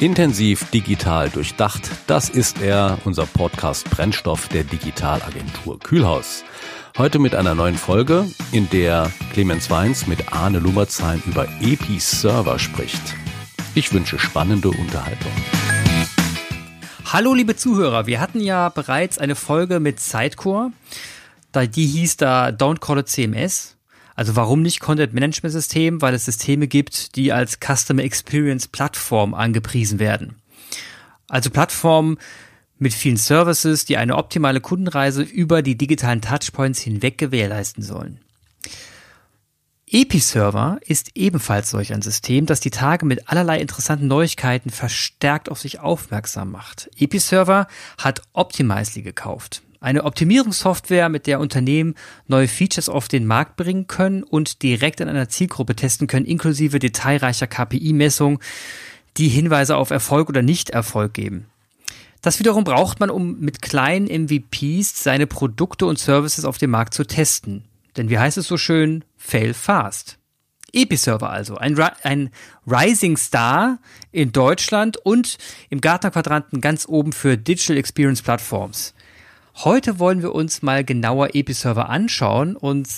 Intensiv digital durchdacht, das ist er, unser Podcast Brennstoff der Digitalagentur Kühlhaus. Heute mit einer neuen Folge, in der Clemens Weins mit Arne Lummerzheim über Epi-Server spricht. Ich wünsche spannende Unterhaltung. Hallo liebe Zuhörer, wir hatten ja bereits eine Folge mit Sidecore, die hieß da Don't Call It CMS. Also warum nicht Content Management System? Weil es Systeme gibt, die als Customer Experience Plattform angepriesen werden. Also Plattformen mit vielen Services, die eine optimale Kundenreise über die digitalen Touchpoints hinweg gewährleisten sollen. Episerver ist ebenfalls solch ein System, das die Tage mit allerlei interessanten Neuigkeiten verstärkt auf sich aufmerksam macht. Episerver hat Optimizely gekauft. Eine Optimierungssoftware, mit der Unternehmen neue Features auf den Markt bringen können und direkt in einer Zielgruppe testen können, inklusive detailreicher KPI-Messung, die Hinweise auf Erfolg oder Nicht-Erfolg geben. Das wiederum braucht man, um mit kleinen MVPs seine Produkte und Services auf dem Markt zu testen. Denn wie heißt es so schön? Fail fast. Episerver also, ein, ein Rising Star in Deutschland und im Gartner-Quadranten ganz oben für Digital Experience Platforms. Heute wollen wir uns mal genauer Episerver anschauen und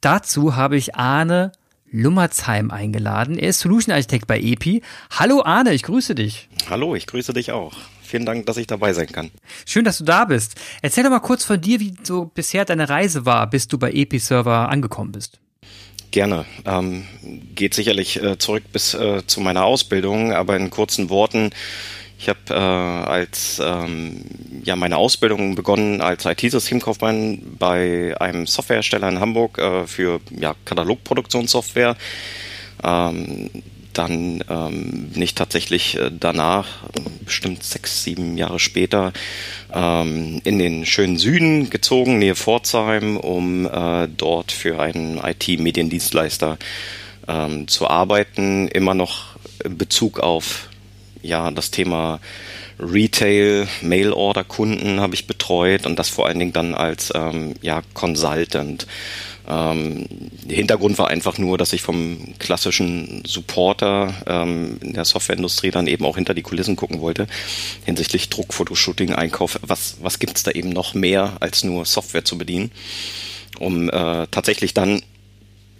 dazu habe ich Arne Lummerzheim eingeladen. Er ist Solution Architect bei Epi. Hallo Arne, ich grüße dich. Hallo, ich grüße dich auch. Vielen Dank, dass ich dabei sein kann. Schön, dass du da bist. Erzähl doch mal kurz von dir, wie so bisher deine Reise war, bis du bei Episerver angekommen bist. Gerne. Ähm, geht sicherlich äh, zurück bis äh, zu meiner Ausbildung, aber in kurzen Worten ich habe äh, als ähm, ja meine Ausbildung begonnen als IT-Systemkaufmann bei einem Softwarehersteller in Hamburg äh, für ja, Katalogproduktionssoftware. Ähm, dann ähm, bin ich tatsächlich äh, danach, bestimmt sechs, sieben Jahre später, ähm, in den schönen Süden gezogen, nähe Pforzheim, um äh, dort für einen IT-Mediendienstleister ähm, zu arbeiten, immer noch in Bezug auf ja, das Thema Retail, Mail-Order-Kunden habe ich betreut und das vor allen Dingen dann als ähm, ja, Consultant. Ähm, der Hintergrund war einfach nur, dass ich vom klassischen Supporter ähm, in der Softwareindustrie dann eben auch hinter die Kulissen gucken wollte, hinsichtlich Druck, Fotoshooting, Einkauf. Was, was gibt es da eben noch mehr, als nur Software zu bedienen? Um äh, tatsächlich dann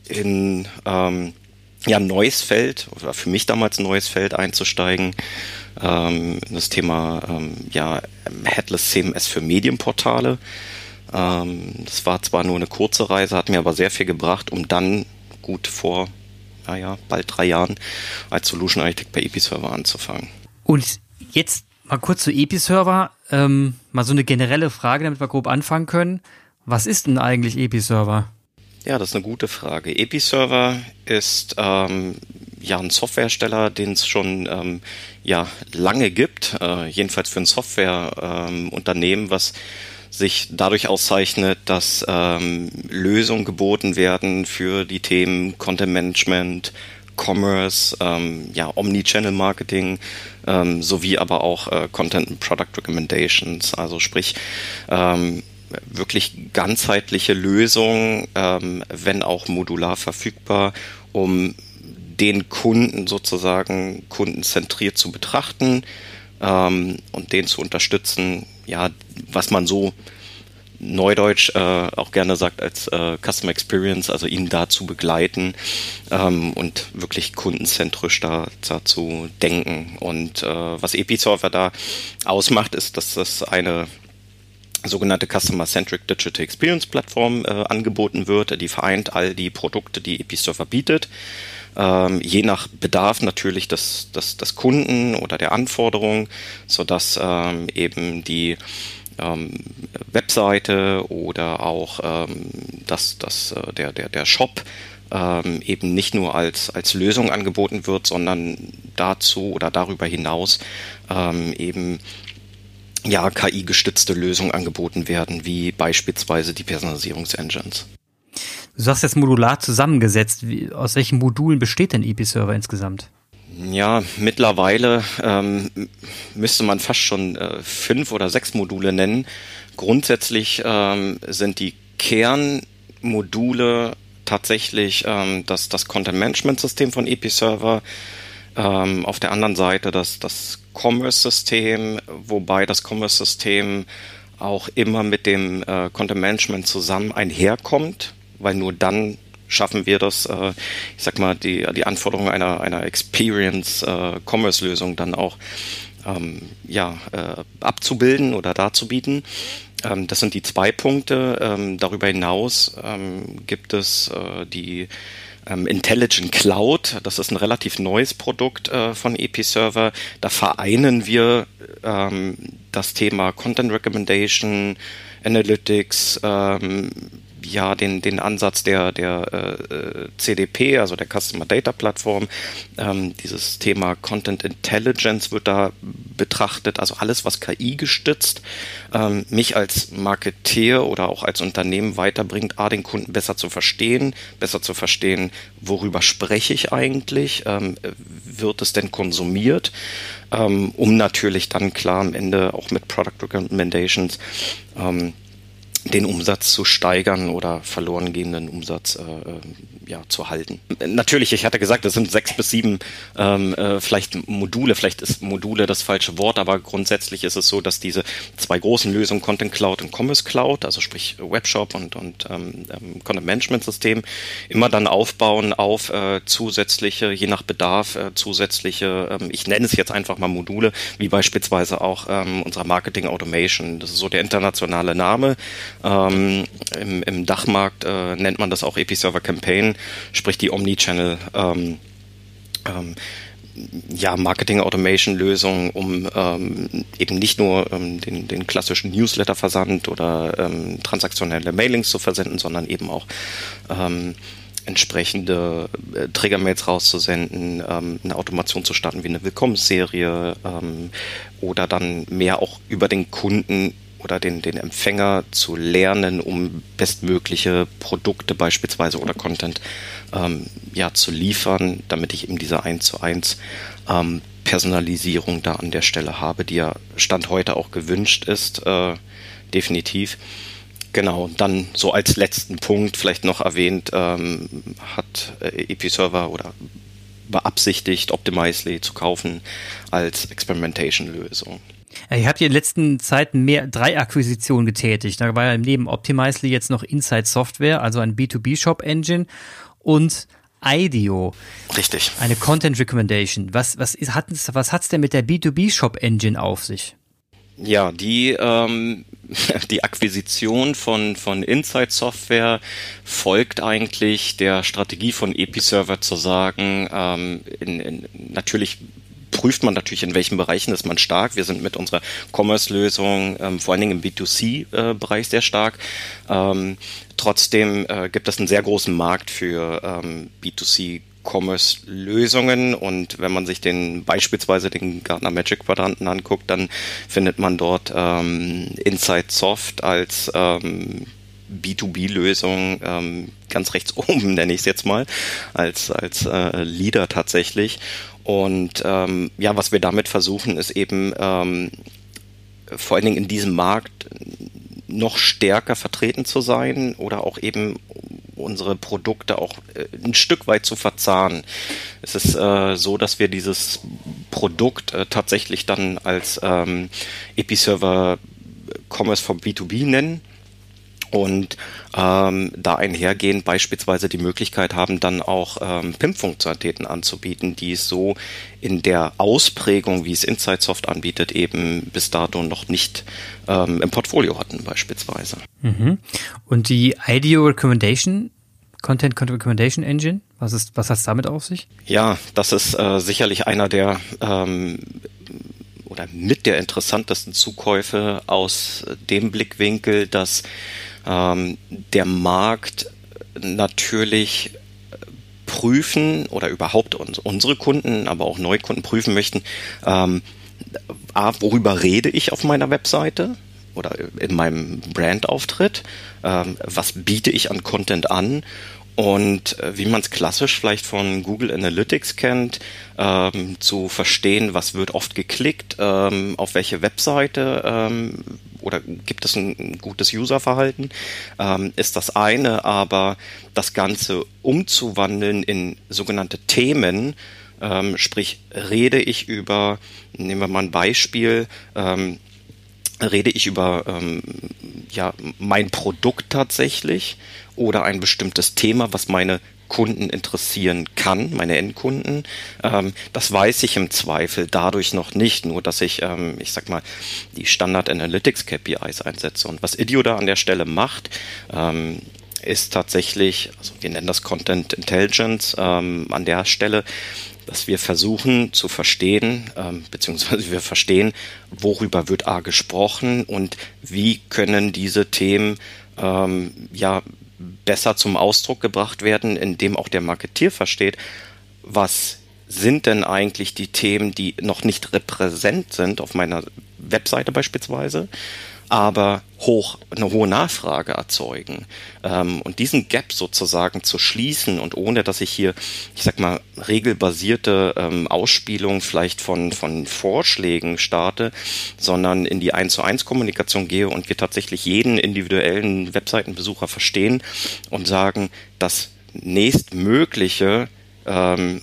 in ähm, ja, ein neues Feld, oder für mich damals ein neues Feld einzusteigen. Ähm, das Thema ähm, ja, Headless CMS für Medienportale. Ähm, das war zwar nur eine kurze Reise, hat mir aber sehr viel gebracht, um dann gut vor, naja, bald drei Jahren als Solution Architect bei Episerver anzufangen. Und jetzt mal kurz zu Episerver. Ähm, mal so eine generelle Frage, damit wir grob anfangen können. Was ist denn eigentlich Episerver? Ja, das ist eine gute Frage. Episerver ist ähm, ja ein Softwarehersteller, den es schon ähm, ja lange gibt, äh, jedenfalls für ein Softwareunternehmen, ähm, was sich dadurch auszeichnet, dass ähm, Lösungen geboten werden für die Themen Content Management, Commerce, ähm, ja, Omnichannel Marketing, ähm, sowie aber auch äh, Content and Product Recommendations. Also sprich, ähm, wirklich ganzheitliche Lösung, ähm, wenn auch modular verfügbar, um den Kunden sozusagen kundenzentriert zu betrachten ähm, und den zu unterstützen, ja, was man so Neudeutsch äh, auch gerne sagt als äh, Customer Experience, also ihn da zu begleiten ähm, und wirklich kundenzentrisch da, da zu denken. Und äh, was Episolver da ausmacht, ist, dass das eine sogenannte Customer-Centric Digital Experience Plattform äh, angeboten wird. Die vereint all die Produkte, die Episerver bietet. Ähm, je nach Bedarf natürlich des, des, des Kunden oder der Anforderung, sodass ähm, eben die ähm, Webseite oder auch ähm, das, das, äh, der, der, der Shop ähm, eben nicht nur als, als Lösung angeboten wird, sondern dazu oder darüber hinaus ähm, eben ja, KI-gestützte Lösungen angeboten werden, wie beispielsweise die Personalisierungsengines. Du sagst jetzt modular zusammengesetzt. Wie, aus welchen Modulen besteht denn EP-Server insgesamt? Ja, mittlerweile ähm, müsste man fast schon äh, fünf oder sechs Module nennen. Grundsätzlich ähm, sind die Kernmodule tatsächlich ähm, das, das Content Management System von EP-Server, Ähm, auf der anderen Seite das, das Commerce-System, wobei das Commerce-System auch immer mit dem äh, Content Management zusammen einherkommt, weil nur dann schaffen wir das, äh, ich sag mal, die, die Anforderungen einer, einer Experience-Commerce-Lösung äh, dann auch ähm, ja, äh, abzubilden oder darzubieten. Ähm, das sind die zwei Punkte. Ähm, darüber hinaus ähm, gibt es äh, die ähm, Intelligent Cloud. Das ist ein relativ neues Produkt äh, von Episerver. Da vereinen wir ähm, das Thema Content Recommendation, Analytics, ähm, ja den, den Ansatz der, der äh, CDP, also der Customer Data Plattform. Ähm, dieses Thema Content Intelligence wird da betrachtet, also alles, was KI gestützt ähm, mich als Marketeer oder auch als Unternehmen weiterbringt, A, den Kunden besser zu verstehen, besser zu verstehen, worüber spreche ich eigentlich, ähm, wird es denn konsumiert, ähm, um natürlich dann klar am Ende auch mit Product Recommendations ähm, den Umsatz zu steigern oder verloren gehenden Umsatz äh, äh, ja, zu halten. Natürlich, ich hatte gesagt, es sind sechs bis sieben ähm, äh, vielleicht Module, vielleicht ist Module das falsche Wort, aber grundsätzlich ist es so, dass diese zwei großen Lösungen, Content Cloud und Commerce Cloud, also sprich Webshop und, und ähm, ähm Content Management System, immer dann aufbauen auf äh, zusätzliche, je nach Bedarf, äh, zusätzliche, ähm, ich nenne es jetzt einfach mal Module, wie beispielsweise auch ähm, unserer Marketing Automation. Das ist so der internationale Name. Ähm, im, Im Dachmarkt äh, nennt man das auch Episerver Campaign, sprich die Omnichannel ähm, ähm, ja, Marketing-Automation-Lösung, um ähm, eben nicht nur ähm, den, den klassischen Newsletter-Versand oder ähm, transaktionelle Mailings zu versenden, sondern eben auch ähm, entsprechende äh, Trägermails rauszusenden, ähm, eine Automation zu starten wie eine Willkommensserie ähm, oder dann mehr auch über den Kunden oder den, den Empfänger zu lernen, um bestmögliche Produkte beispielsweise oder Content ähm, ja, zu liefern, damit ich eben diese 1 zu 1 ähm, Personalisierung da an der Stelle habe, die ja Stand heute auch gewünscht ist, äh, definitiv. Genau, dann so als letzten Punkt vielleicht noch erwähnt, ähm, hat äh, Episerver oder beabsichtigt, Optimizely zu kaufen als Experimentation-Lösung. Ihr habt ja in den letzten Zeiten mehr, drei Akquisitionen getätigt. Da war ja neben Optimizely jetzt noch Inside Software, also ein B2B-Shop-Engine und IDEO. Richtig. Eine Content Recommendation. Was, was, ist, hat, was hat's denn mit der B2B-Shop-Engine auf sich? Ja, die, ähm, die Akquisition von, von Inside Software folgt eigentlich der Strategie von Episerver zu sagen, ähm, in, in, natürlich prüft man natürlich, in welchen Bereichen ist man stark. Wir sind mit unserer Commerce-Lösung ähm, vor allen Dingen im B2C-Bereich äh, sehr stark. Ähm, trotzdem äh, gibt es einen sehr großen Markt für ähm, B2C Commerce-Lösungen und wenn man sich den beispielsweise den Gartner Magic Quadranten anguckt, dann findet man dort ähm, Inside Soft als ähm, B2B-Lösung ähm, ganz rechts oben, nenne ich es jetzt mal, als, als äh, Leader tatsächlich. Und ähm, ja, was wir damit versuchen, ist eben ähm, vor allen Dingen in diesem Markt noch stärker vertreten zu sein oder auch eben unsere Produkte auch äh, ein Stück weit zu verzahnen. Es ist äh, so, dass wir dieses Produkt äh, tatsächlich dann als ähm, Episerver Commerce for B2B nennen und ähm, da einhergehend beispielsweise die Möglichkeit haben, dann auch ähm, PIM-Funktionalitäten anzubieten, die es so in der Ausprägung, wie es InsightSoft anbietet, eben bis dato noch nicht ähm, im Portfolio hatten beispielsweise. Mhm. Und die IDEO Recommendation Content Recommendation Engine? Was ist, was hat es damit auf sich? Ja, das ist äh, sicherlich einer der ähm, oder mit der interessantesten Zukäufe aus dem Blickwinkel, dass ähm, der Markt natürlich prüfen oder überhaupt uns, unsere Kunden, aber auch Neukunden prüfen möchten, ähm, worüber rede ich auf meiner Webseite oder in meinem Brandauftritt, ähm, was biete ich an Content an? Und äh, wie man es klassisch vielleicht von Google Analytics kennt, ähm, zu verstehen, was wird oft geklickt, ähm, auf welche Webseite ähm, oder gibt es ein, gutes Userverhalten, ähm, ist das eine, aber das Ganze umzuwandeln in sogenannte Themen, ähm, sprich rede ich über, nehmen wir mal ein Beispiel, ähm, rede ich über ähm, ja, mein Produkt tatsächlich oder ein bestimmtes Thema, was meine Kunden interessieren kann, meine Endkunden. Ähm, das weiß ich im Zweifel dadurch noch nicht, nur dass ich, ähm, ich sag mal, die Standard Analytics KPIs einsetze. Und was Idio da an der Stelle macht, ähm, ist tatsächlich, also wir nennen das Content Intelligence ähm, an der Stelle, dass wir versuchen zu verstehen, ähm, beziehungsweise wir verstehen, worüber wird A gesprochen und wie können diese Themen ähm, ja besser zum Ausdruck gebracht werden, indem auch der Marketier versteht, was sind denn eigentlich die Themen, die noch nicht repräsent sind auf meiner Webseite beispielsweise, aber hoch, eine hohe Nachfrage erzeugen. Ähm, und diesen Gap sozusagen zu schließen und ohne, dass ich hier, ich sag mal, regelbasierte ähm, Ausspielung vielleicht von, von Vorschlägen starte, sondern in die 1 zu 1 Kommunikation gehe und wir tatsächlich jeden individuellen Webseitenbesucher verstehen und sagen, das nächstmögliche ähm,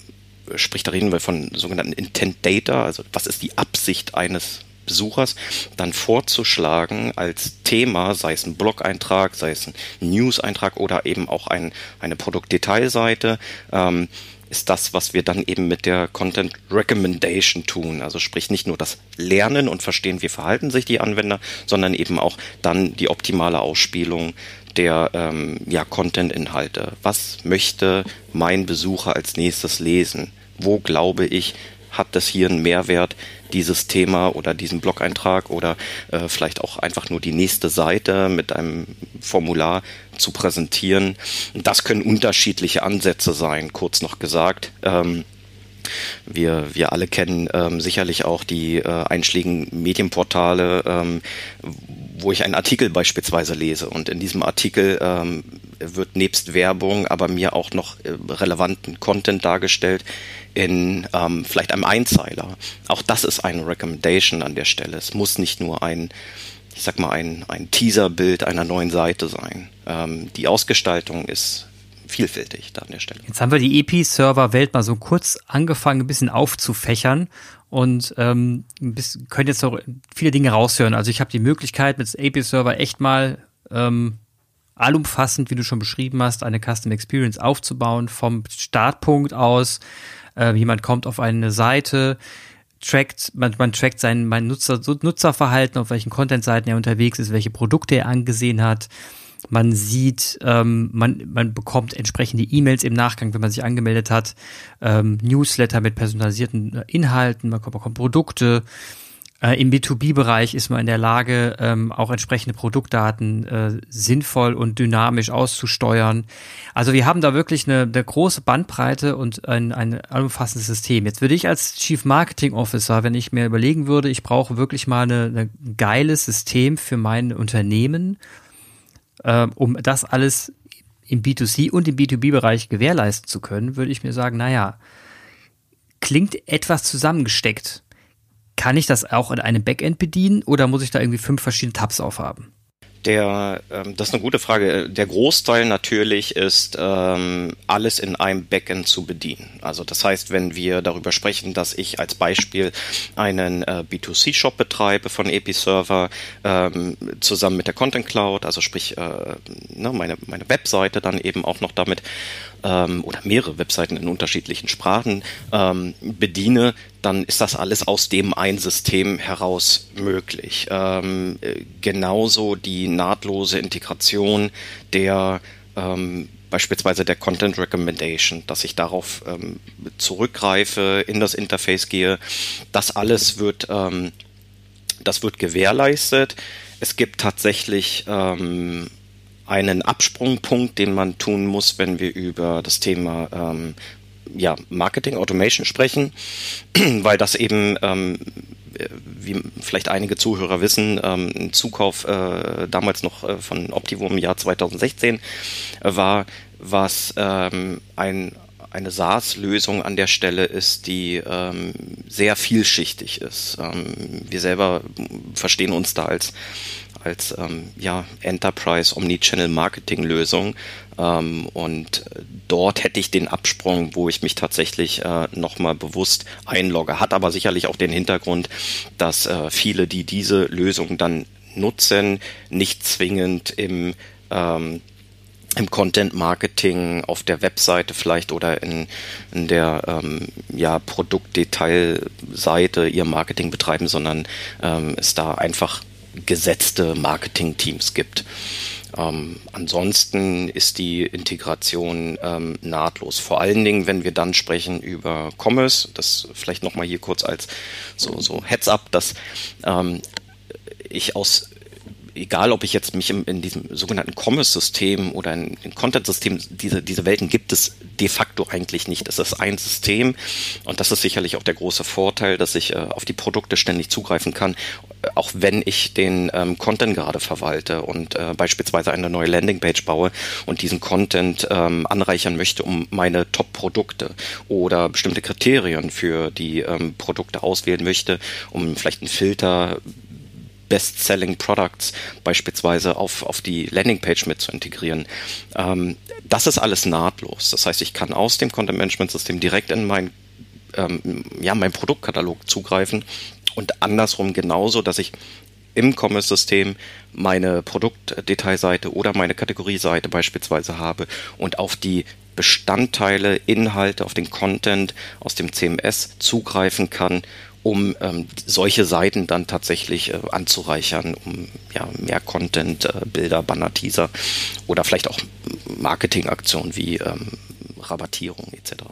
sprich, da reden wir von sogenannten Intent Data, also was ist die Absicht eines Besuchers dann vorzuschlagen als Thema, sei es ein Blog-Eintrag, sei es ein News-Eintrag oder eben auch ein, eine Produktdetailseite, ähm, ist das, was wir dann eben mit der Content Recommendation tun. Also sprich nicht nur das Lernen und Verstehen, wie verhalten sich die Anwender, sondern eben auch dann die optimale Ausspielung der ähm, ja, Content-Inhalte. Was möchte mein Besucher als nächstes lesen? Wo glaube ich, hat das hier einen Mehrwert, dieses Thema oder diesen Blog-Eintrag oder äh, vielleicht auch einfach nur die nächste Seite mit einem Formular zu präsentieren. Das können unterschiedliche Ansätze sein, kurz noch gesagt. Ähm, wir, wir alle kennen ähm, sicherlich auch die äh, einschlägigen Medienportale, ähm, wo ich einen Artikel beispielsweise lese und in diesem Artikel ähm, wird nebst Werbung aber mir auch noch äh, relevanten Content dargestellt in ähm, vielleicht einem Einzeiler. Auch das ist eine Recommendation an der Stelle. Es muss nicht nur ein, ich sag mal, ein, ein Teaserbild einer neuen Seite sein. Ähm, die Ausgestaltung ist vielfältig da an der Stelle. Jetzt haben wir die EP-Server-Welt mal so kurz angefangen, ein bisschen aufzufächern und ähm, bis, können jetzt noch viele Dinge raushören. Also ich habe die Möglichkeit, mit AP-Server echt mal ähm, allumfassend, wie du schon beschrieben hast, eine Custom Experience aufzubauen, vom Startpunkt aus. Äh, jemand kommt auf eine Seite, trackt, man, man trackt sein mein Nutzer, Nutzerverhalten, auf welchen Content-Seiten er unterwegs ist, welche Produkte er angesehen hat. Man sieht, ähm, man, man bekommt entsprechende E-Mails im Nachgang, wenn man sich angemeldet hat, ähm, Newsletter mit personalisierten äh, Inhalten, man bekommt, bekommt Produkte. Äh, Im B2B-Bereich ist man in der Lage, ähm, auch entsprechende Produktdaten äh, sinnvoll und dynamisch auszusteuern. Also wir haben da wirklich eine, eine große Bandbreite und ein, ein umfassendes System. Jetzt würde ich als Chief Marketing Officer, wenn ich mir überlegen würde, ich brauche wirklich mal ein geiles System für mein Unternehmen, äh, um das alles im B2C und im B2B-Bereich gewährleisten zu können, würde ich mir sagen, naja, klingt etwas zusammengesteckt. Kann ich das auch in einem Backend bedienen oder muss ich da irgendwie fünf verschiedene Tabs aufhaben? Der, ähm, das ist eine gute Frage. Der Großteil natürlich ist, ähm, alles in einem Backend zu bedienen. Also das heißt, wenn wir darüber sprechen, dass ich als Beispiel einen äh, B2C-Shop betreibe von Episerver ähm, zusammen mit der Content Cloud, also sprich äh, ne, meine, meine Webseite dann eben auch noch damit ähm, oder mehrere Webseiten in unterschiedlichen Sprachen ähm, bediene, dann ist das alles aus dem ein System heraus möglich. Ähm, äh, genauso die nahtlose Integration der ähm, beispielsweise der Content Recommendation, dass ich darauf ähm, zurückgreife, in das Interface gehe. Das alles wird, ähm, das wird gewährleistet. Es gibt tatsächlich ähm, einen Absprungpunkt, den man tun muss, wenn wir über das Thema ähm, ja, Marketing Automation sprechen, weil das eben ähm, wie vielleicht einige Zuhörer wissen, ähm, ein Zukauf äh, damals noch äh, von Optivum im Jahr 2016 äh, war, was ähm, ein eine SaaS-Lösung an der Stelle ist, die ähm, sehr vielschichtig ist. Ähm, wir selber verstehen uns da als als ähm, ja, Enterprise Omnichannel Marketing Lösung. Ähm, und dort hätte ich den Absprung, wo ich mich tatsächlich äh, nochmal bewusst einlogge. Hat aber sicherlich auch den Hintergrund, dass äh, viele, die diese Lösung dann nutzen, nicht zwingend im ähm, im Content Marketing auf der Webseite vielleicht oder in, in der ähm, ja, Produktdetailseite ihr Marketing betreiben, sondern ähm, es da einfach gesetzte Marketing-Teams gibt. Ähm, ansonsten ist die Integration ähm, nahtlos. Vor allen Dingen, wenn wir dann sprechen über Commerce, das vielleicht nochmal hier kurz als so, so Heads-up, dass ähm, ich aus egal ob ich jetzt mich im, in diesem sogenannten Commerce-System oder in, in Content-System, diese, diese Welten gibt es de facto eigentlich nicht. Es ist ein System und das ist sicherlich auch der große Vorteil, dass ich äh, auf die Produkte ständig zugreifen kann, auch wenn ich den ähm, Content gerade verwalte und äh, beispielsweise eine neue Landingpage baue und diesen Content ähm, anreichern möchte, um meine Top-Produkte oder bestimmte Kriterien für die ähm, Produkte auswählen möchte, um vielleicht einen Filter Best-Selling Products beispielsweise auf, auf die Landingpage mit zu integrieren. Ähm, das ist alles nahtlos. Das heißt, ich kann aus dem Content Management System direkt in mein, ähm, ja, mein Produktkatalog zugreifen und andersrum genauso, dass ich im Commerce-System meine Produktdetailseite oder meine Kategorieseite beispielsweise habe und auf die Bestandteile, Inhalte, auf den Content aus dem CMS zugreifen kann um ähm, solche Seiten dann tatsächlich äh, anzureichern, um ja, mehr Content, äh, Bilder, Banner, Teaser oder vielleicht auch Marketingaktionen wie ähm, Rabattierung etc.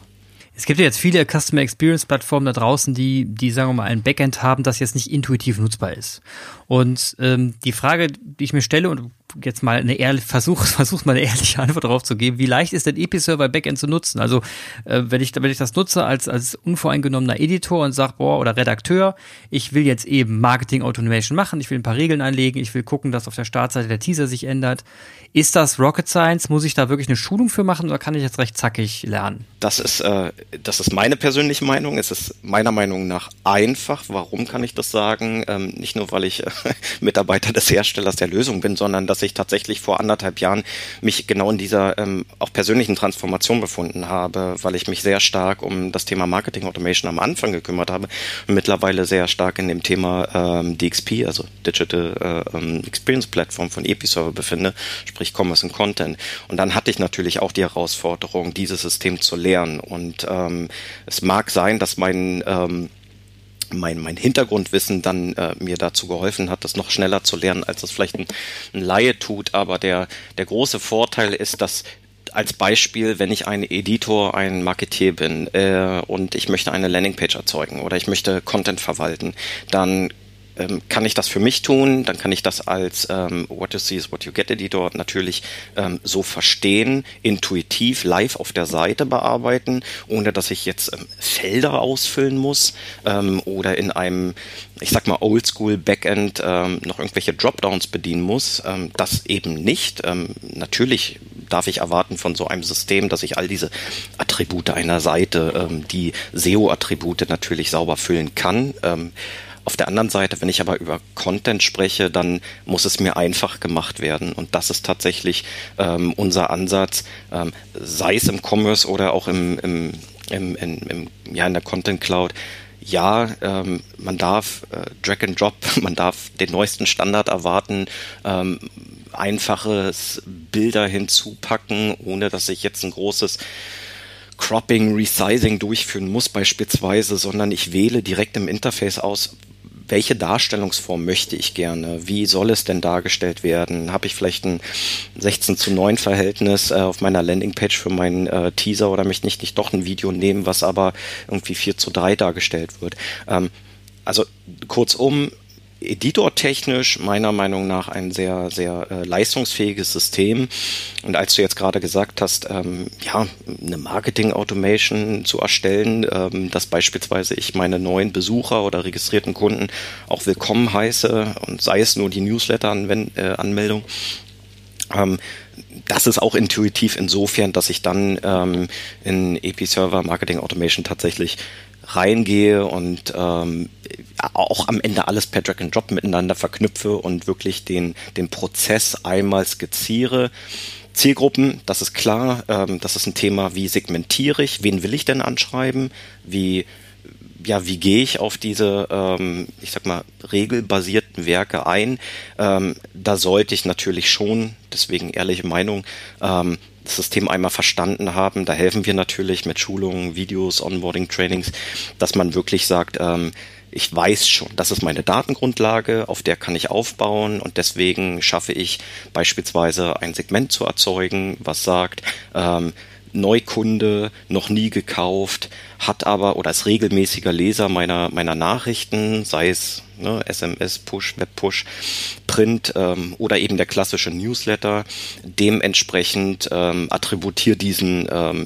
Es gibt ja jetzt viele Customer Experience Plattformen da draußen, die, die sagen wir mal ein Backend haben, das jetzt nicht intuitiv nutzbar ist. Und ähm, die Frage, die ich mir stelle und jetzt mal eine ehrliche, versuch, versuch mal eine ehrliche Antwort darauf zu geben. Wie leicht ist denn EP-Server Backend zu nutzen? Also, äh, wenn ich, wenn ich das nutze als, als unvoreingenommener Editor und sag, boah, oder Redakteur, ich will jetzt eben Marketing Automation machen, ich will ein paar Regeln einlegen, ich will gucken, dass auf der Startseite der Teaser sich ändert. Ist das Rocket Science? Muss ich da wirklich eine Schulung für machen oder kann ich jetzt recht zackig lernen? Das ist, äh, das ist meine persönliche Meinung. Es ist meiner Meinung nach einfach. Warum kann ich das sagen? Ähm, nicht nur, weil ich äh, Mitarbeiter des Herstellers der Lösung bin, sondern dass ich tatsächlich vor anderthalb Jahren mich genau in dieser ähm, auch persönlichen Transformation befunden habe, weil ich mich sehr stark um das Thema Marketing Automation am Anfang gekümmert habe und mittlerweile sehr stark in dem Thema ähm, DXP, also Digital äh, ähm, Experience Platform von Episerver befinde, sprich Commerce und Content. Und dann hatte ich natürlich auch die Herausforderung, dieses System zu lernen. Und ähm, es mag sein, dass mein ähm, mein, mein Hintergrundwissen dann äh, mir dazu geholfen hat, das noch schneller zu lernen, als das vielleicht ein, ein Laie tut. Aber der, der große Vorteil ist, dass als Beispiel, wenn ich ein Editor, ein Marketier bin äh, und ich möchte eine Landingpage erzeugen oder ich möchte Content verwalten, dann ähm, kann ich das für mich tun, dann kann ich das als ähm, What You See is What You Get Editor natürlich ähm, so verstehen, intuitiv live auf der Seite bearbeiten, ohne dass ich jetzt ähm, Felder ausfüllen muss ähm, oder in einem, ich sag mal, Oldschool Backend ähm, noch irgendwelche Dropdowns bedienen muss. Das eben nicht. Natürlich darf ich erwarten von so einem System, dass ich all diese Attribute einer Seite, die SEO-Attribute natürlich sauber füllen kann. Auf der anderen Seite, wenn ich aber über Content spreche, dann muss es mir einfach gemacht werden. Und das ist tatsächlich ähm, unser Ansatz, ähm, sei es im Commerce oder auch im, im, im, im ja, in der Content Cloud. Ja, ähm, man darf äh, Drag and Drop, man darf den neuesten Standard erwarten, ähm, einfaches Bilder hinzupacken, ohne dass ich jetzt ein großes Cropping, Resizing durchführen muss beispielsweise, sondern ich wähle direkt im Interface aus, welche Darstellungsform möchte ich gerne? Wie soll es denn dargestellt werden? Habe ich vielleicht ein 16 zu 9 Verhältnis äh, auf meiner Landingpage für meinen äh, Teaser oder möchte ich nicht doch ein Video nehmen, was aber irgendwie 4 zu 3 dargestellt wird? Ähm, also kurzum, editortechnisch meiner Meinung nach ein sehr, sehr äh, leistungsfähiges System. Und als du jetzt gerade gesagt hast, ähm, ja, eine Marketing-Automation zu erstellen, ähm, dass beispielsweise ich meine neuen Besucher oder registrierten Kunden auch willkommen heiße und sei es nur die Newsletter-Anmeldung, ähm, das ist auch intuitiv insofern, dass ich dann ähm, in Episerver Marketing Automation tatsächlich reingehe und ähm, auch am Ende alles per Drag and Drop miteinander verknüpfe und wirklich den, den Prozess einmal skizziere. Zielgruppen, das ist klar, ähm, das ist ein Thema, wie segmentiere ich, wen will ich denn anschreiben, wie ja, wie gehe ich auf diese, ähm, ich sag mal, regelbasierten Werke ein? Ähm, da sollte ich natürlich schon, deswegen ehrliche Meinung, ähm, das System einmal verstanden haben. Da helfen wir natürlich mit Schulungen, Videos, Onboarding, Trainings, dass man wirklich sagt, ähm, ich weiß schon, das ist meine Datengrundlage, auf der kann ich aufbauen und deswegen schaffe ich beispielsweise ein Segment zu erzeugen, was sagt, ähm, Neukunde, noch nie gekauft, hat aber oder ist regelmäßiger Leser meiner, meiner Nachrichten, sei es ne, SMS, Push, Web Push, Print ähm, oder eben der klassische Newsletter. Dementsprechend ähm, attributiere diesen ähm,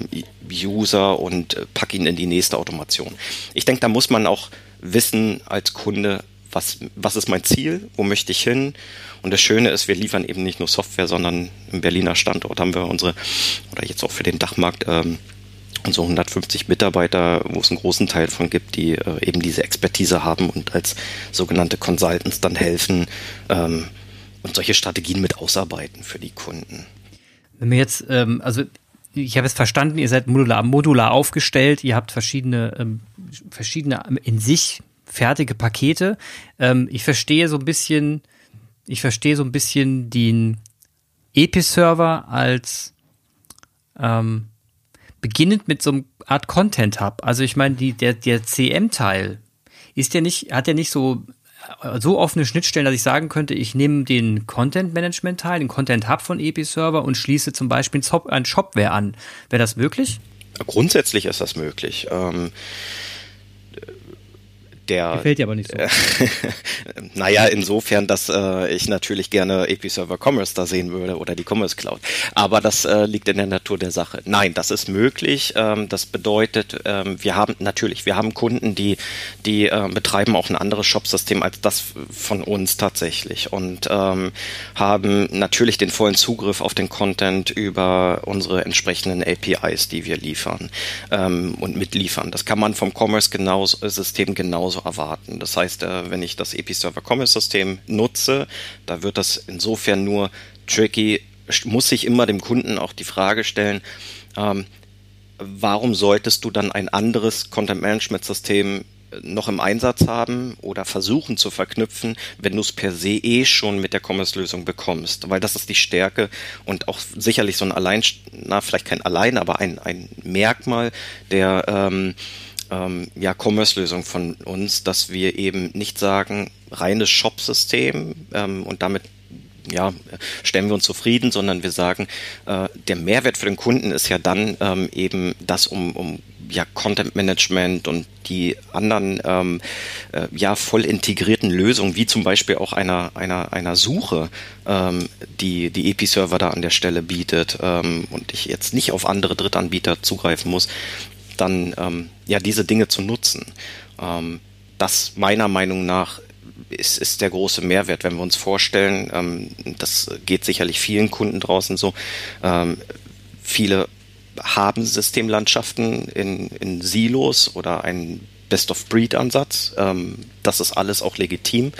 User und äh, pack ihn in die nächste Automation. Ich denke, da muss man auch wissen als Kunde, was, was ist mein Ziel, wo möchte ich hin und das Schöne ist, wir liefern eben nicht nur Software, sondern im Berliner Standort haben wir unsere, oder jetzt auch für den Dachmarkt, ähm, unsere 150 Mitarbeiter, wo es einen großen Teil von gibt, die äh, eben diese Expertise haben und als sogenannte Consultants dann helfen ähm, und solche Strategien mit ausarbeiten für die Kunden. Wenn wir jetzt, ähm, also ich habe es verstanden, ihr seid modular, modular aufgestellt, ihr habt verschiedene, ähm, verschiedene in sich fertige Pakete. Ähm, ich verstehe so ein bisschen, ich verstehe so ein bisschen den Epi-Server als ähm, beginnend mit so einer Art Content Hub. Also ich meine, die, der, der CM-Teil ist ja nicht, hat ja nicht so, so offene Schnittstellen, dass ich sagen könnte, ich nehme den Content Management Teil, den Content Hub von Epi-Server und schließe zum Beispiel ein Shopware an. Wäre das möglich? Grundsätzlich ist das möglich. Ähm, der gefällt dir aber nicht so. naja, insofern, dass äh, ich natürlich gerne Episerver Commerce da sehen würde oder die Commerce Cloud. Aber das äh, liegt in der Natur der Sache. Nein, das ist möglich. Ähm, das bedeutet, ähm, wir haben natürlich, wir haben Kunden, die die äh, betreiben auch ein anderes Shopsystem als das von uns tatsächlich und ähm, haben natürlich den vollen Zugriff auf den Content über unsere entsprechenden APIs, die wir liefern ähm, und mitliefern. Das kann man vom Commerce genauso, genauso erwarten. Das heißt, äh, wenn ich das Episerver Commerce System nutze, da wird das insofern nur tricky, muss ich immer dem Kunden auch die Frage stellen, ähm, warum solltest du dann ein anderes Content Management System äh, noch im Einsatz haben oder versuchen zu verknüpfen, wenn du es per se eh schon mit der Commerce-Lösung bekommst. Weil das ist die Stärke und auch sicherlich so ein Allein, na, vielleicht kein Allein, aber ein, ein Merkmal der ähm, ähm, ja, Commerce-Lösung von uns, dass wir eben nicht sagen, reines Shop-System ähm, und damit ja, stellen wir uns zufrieden, sondern wir sagen, äh, der Mehrwert für den Kunden ist ja dann ähm, eben das, um, um ja, Content Management und die anderen ähm, äh, ja voll integrierten Lösungen, wie zum Beispiel auch einer, einer, einer Suche, ähm, die die Epi-Server da an der Stelle bietet ähm, und ich jetzt nicht auf andere Drittanbieter zugreifen muss, dann ähm, ja diese Dinge zu nutzen. Ähm, das meiner Meinung nach ist, ist der große Mehrwert, wenn wir uns vorstellen, ähm, das geht sicherlich vielen Kunden draußen so, ähm, viele haben Systemlandschaften in, in Silos oder einen Best-of-Breed-Ansatz. Ähm, das ist alles auch legitim.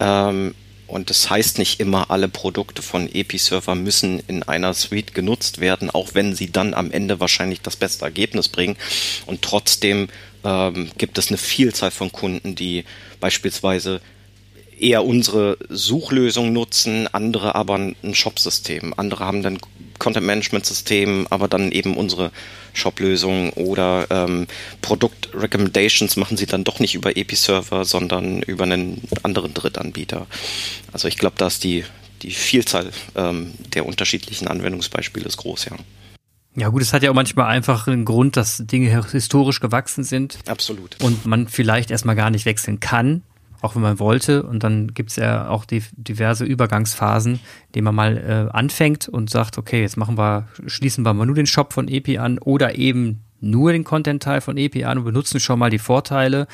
Ähm, und das heißt nicht immer, alle Produkte von Episerver müssen in einer Suite genutzt werden, auch wenn sie dann am Ende wahrscheinlich das beste Ergebnis bringen. Und trotzdem ähm, gibt es eine Vielzahl von Kunden, die beispielsweise eher unsere Suchlösung nutzen, andere aber ein Shop-System. Andere haben dann Content-Management-System, aber dann eben unsere Shop-Lösung oder ähm, Produkt-Recommendations machen sie dann doch nicht über Episerver, sondern über einen anderen Drittanbieter. Also ich glaube, da ist die, die Vielzahl ähm, der unterschiedlichen Anwendungsbeispiele ist groß, ja. Ja gut, es hat ja auch manchmal einfach einen Grund, dass Dinge historisch gewachsen sind. Absolut. Und man vielleicht erstmal gar nicht wechseln kann, auch wenn man wollte. Und dann gibt es ja auch die, diverse Übergangsphasen, in denen man mal äh, anfängt und sagt, okay, jetzt machen wir, schließen wir mal nur den Shop von EPI an oder eben nur den Content-Teil von EPI an und benutzen schon mal die Vorteile.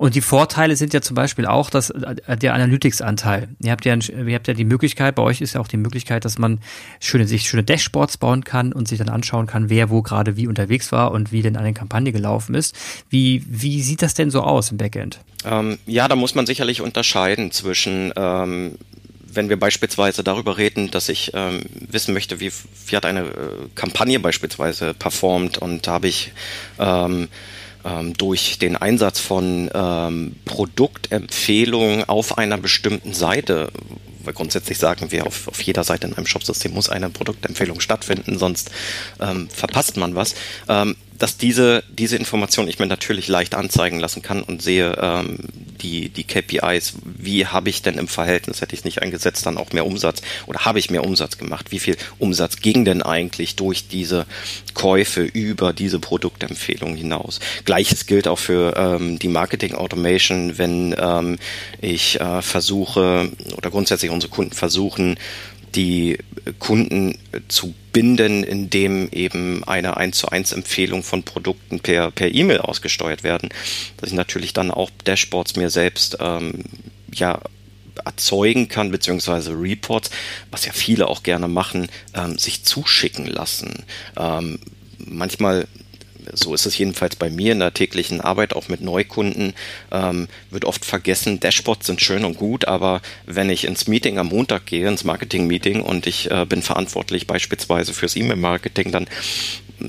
Und die Vorteile sind ja zum Beispiel auch, dass äh, der Analytics-Anteil. Ihr habt ja, ihr habt ja die Möglichkeit, bei euch ist ja auch die Möglichkeit, dass man schöne, sich schöne Dashboards bauen kann und sich dann anschauen kann, wer wo gerade wie unterwegs war und wie denn eine Kampagne gelaufen ist. Wie, wie sieht das denn so aus im Backend? Ähm, ja, da muss man sicherlich unterscheiden zwischen ähm, wenn wir beispielsweise darüber reden, dass ich ähm, wissen möchte, wie, wie hat eine äh, Kampagne beispielsweise performt und da habe ich ähm, ähm, durch den Einsatz von ähm, Produktempfehlungen auf einer bestimmten Seite, weil grundsätzlich sagen wir, auf, auf jeder Seite in einem Shopsystem muss eine Produktempfehlung stattfinden, sonst ähm, verpasst man was. Ähm, dass diese, diese Information ich mir natürlich leicht anzeigen lassen kann und sehe ähm, die, die KPIs, wie habe ich denn im Verhältnis, hätte ich nicht eingesetzt, dann auch mehr Umsatz oder habe ich mehr Umsatz gemacht? Wie viel Umsatz ging denn eigentlich durch diese Käufe über diese Produktempfehlung hinaus? Gleiches gilt auch für ähm, die Marketing Automation, wenn ähm, ich äh, versuche oder grundsätzlich unsere Kunden versuchen, die Kunden zu binden, indem eben eine 1 zu 1 Empfehlung von Produkten per, per E-Mail ausgesteuert werden, dass ich natürlich dann auch Dashboards mir selbst ähm, ja erzeugen kann, beziehungsweise Reports, was ja viele auch gerne machen, ähm, sich zuschicken lassen. Ähm, manchmal so ist es jedenfalls bei mir in der täglichen Arbeit, auch mit Neukunden, ähm, wird oft vergessen, Dashboards sind schön und gut, aber wenn ich ins Meeting am Montag gehe, ins Marketing-Meeting und ich äh, bin verantwortlich beispielsweise fürs E-Mail-Marketing, dann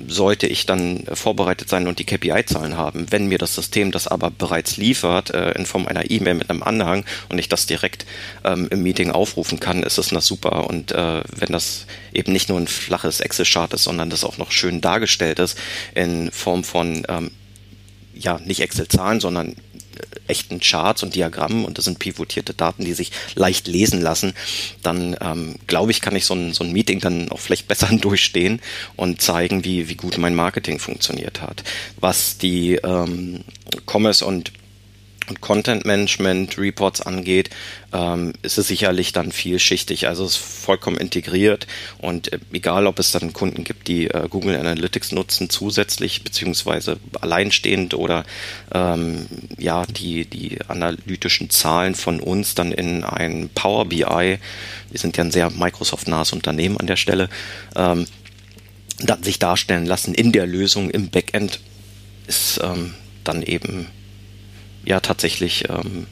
sollte ich dann vorbereitet sein und die KPI-Zahlen haben. Wenn mir das System das aber bereits liefert, äh, in Form einer E-Mail mit einem Anhang und ich das direkt ähm, im Meeting aufrufen kann, ist das das super. Und äh, wenn das eben nicht nur ein flaches Excel-Chart ist, sondern das auch noch schön dargestellt ist in Form von ähm, ja, nicht Excel-Zahlen, sondern echten Charts und Diagrammen und das sind pivotierte Daten, die sich leicht lesen lassen, dann ähm, glaube ich, kann ich so ein, so ein Meeting dann auch vielleicht besser durchstehen und zeigen, wie, wie gut mein Marketing funktioniert hat. Was die ähm, Commerce und Content Management Reports angeht, ähm, ist es sicherlich dann vielschichtig. Also es ist vollkommen integriert und äh, egal, ob es dann Kunden gibt, die äh, Google Analytics nutzen zusätzlich beziehungsweise alleinstehend oder ähm, ja die die analytischen Zahlen von uns dann in ein Power BI. Wir sind ja ein sehr Microsoft-nahes Unternehmen an der Stelle. Ähm, dann sich darstellen lassen in der Lösung im Backend ist ähm, dann eben ja tatsächlich, ähm,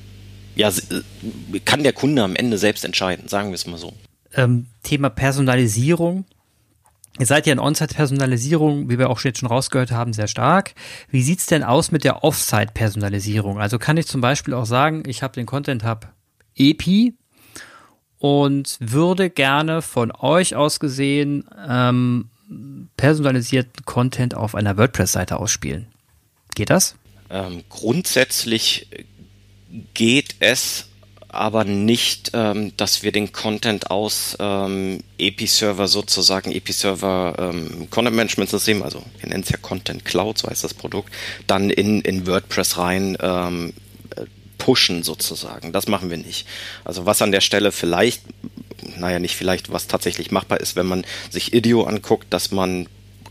ja, äh, kann der Kunde am Ende selbst entscheiden, sagen wir es mal so. Ähm, Thema Personalisierung. Ihr seid ja in On-Site-Personalisierung, wie wir auch jetzt schon rausgehört haben, sehr stark. Wie sieht's denn aus mit der Off-Site-Personalisierung? Also kann ich zum Beispiel auch sagen, ich habe den Content Hub EPI und würde gerne von euch aus gesehen ähm, personalisierten Content auf einer WordPress-Seite ausspielen. Geht das? Ähm, grundsätzlich geht es aber nicht, ähm, dass wir den Content aus ähm, Epi-Server sozusagen, Epi-Server ähm, Content Management System, also wir nennen es ja Content Cloud, so heißt das Produkt, dann in, in WordPress rein ähm, pushen sozusagen. Das machen wir nicht. Also was an der Stelle vielleicht, naja, nicht vielleicht, was tatsächlich machbar ist, wenn man sich IDEO anguckt, dass man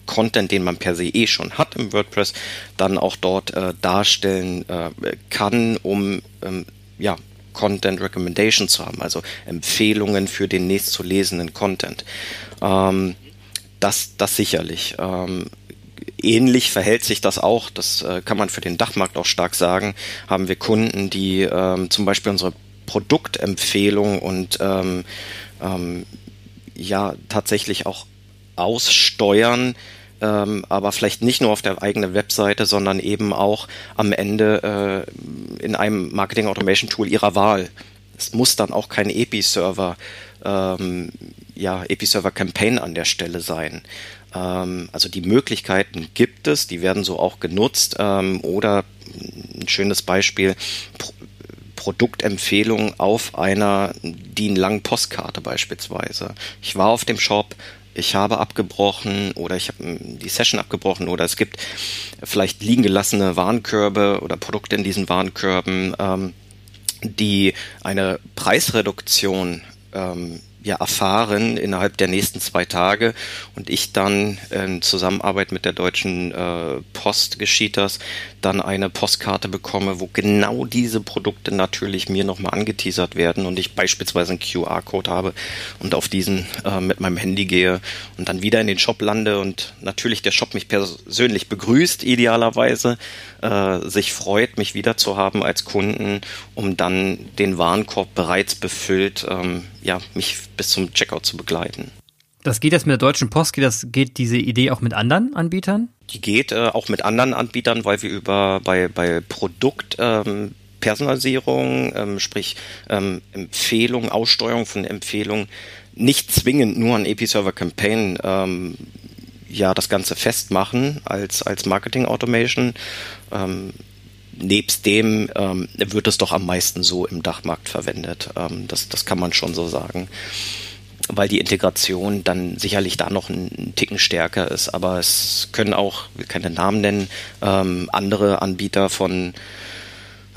Content, den man per se eh schon hat im WordPress, dann auch dort äh, darstellen äh, kann, um ähm, ja, Content Recommendation zu haben, also Empfehlungen für den nächst zu lesenden Content. Ähm, das, das sicherlich. Ähm, ähnlich verhält sich das auch, das äh, kann man für den Dachmarkt auch stark sagen, haben wir Kunden, die ähm, zum Beispiel unsere Produktempfehlung und ähm, ähm, ja tatsächlich auch aussteuern, ähm, aber vielleicht nicht nur auf der eigenen Webseite, sondern eben auch am Ende äh, in einem Marketing Automation Tool ihrer Wahl. Es muss dann auch kein EPI-Server, ähm, ja, EPI-Server Campaign an der Stelle sein. Ähm, also die Möglichkeiten gibt es, die werden so auch genutzt. Ähm, oder ein schönes Beispiel, Pro Produktempfehlung auf einer DIN-langen Postkarte beispielsweise. Ich war auf dem Shop, ich habe abgebrochen oder ich habe hm, die Session abgebrochen oder es gibt vielleicht liegen gelassene Warenkörbe oder Produkte in diesen Warenkörben, ähm, die eine Preisreduktion ähm, ja erfahren innerhalb der nächsten zwei Tage und ich dann in Zusammenarbeit mit der deutschen äh, Post geschieht das, dann eine Postkarte bekomme, wo genau diese Produkte natürlich mir nochmal angeteasert werden und ich beispielsweise einen QR-Code habe und auf diesen äh, mit meinem Handy gehe und dann wieder in den Shop lande und natürlich der Shop mich persönlich begrüßt, idealerweise, äh, sich freut, mich wieder zu haben als Kunden, um dann den Warenkorb bereits befüllt, ähm, ja, mich bis zum Checkout zu begleiten. Das geht jetzt mit der Deutschen Post, geht, das, geht diese Idee auch mit anderen Anbietern? Die geht äh, auch mit anderen Anbietern, weil wir über bei, bei Produkt ähm, Personalisierung, ähm, sprich ähm, Empfehlung, Aussteuerung von Empfehlungen, nicht zwingend nur an Episerver Campaign ähm, ja das Ganze festmachen als, als Marketing Automation. Ähm, nebst dem ähm, wird es doch am meisten so im Dachmarkt verwendet. Ähm, das, das kann man schon so sagen. Weil die Integration dann sicherlich da noch einen Ticken stärker ist. Aber es können auch, will keine Namen nennen, ähm, andere Anbieter von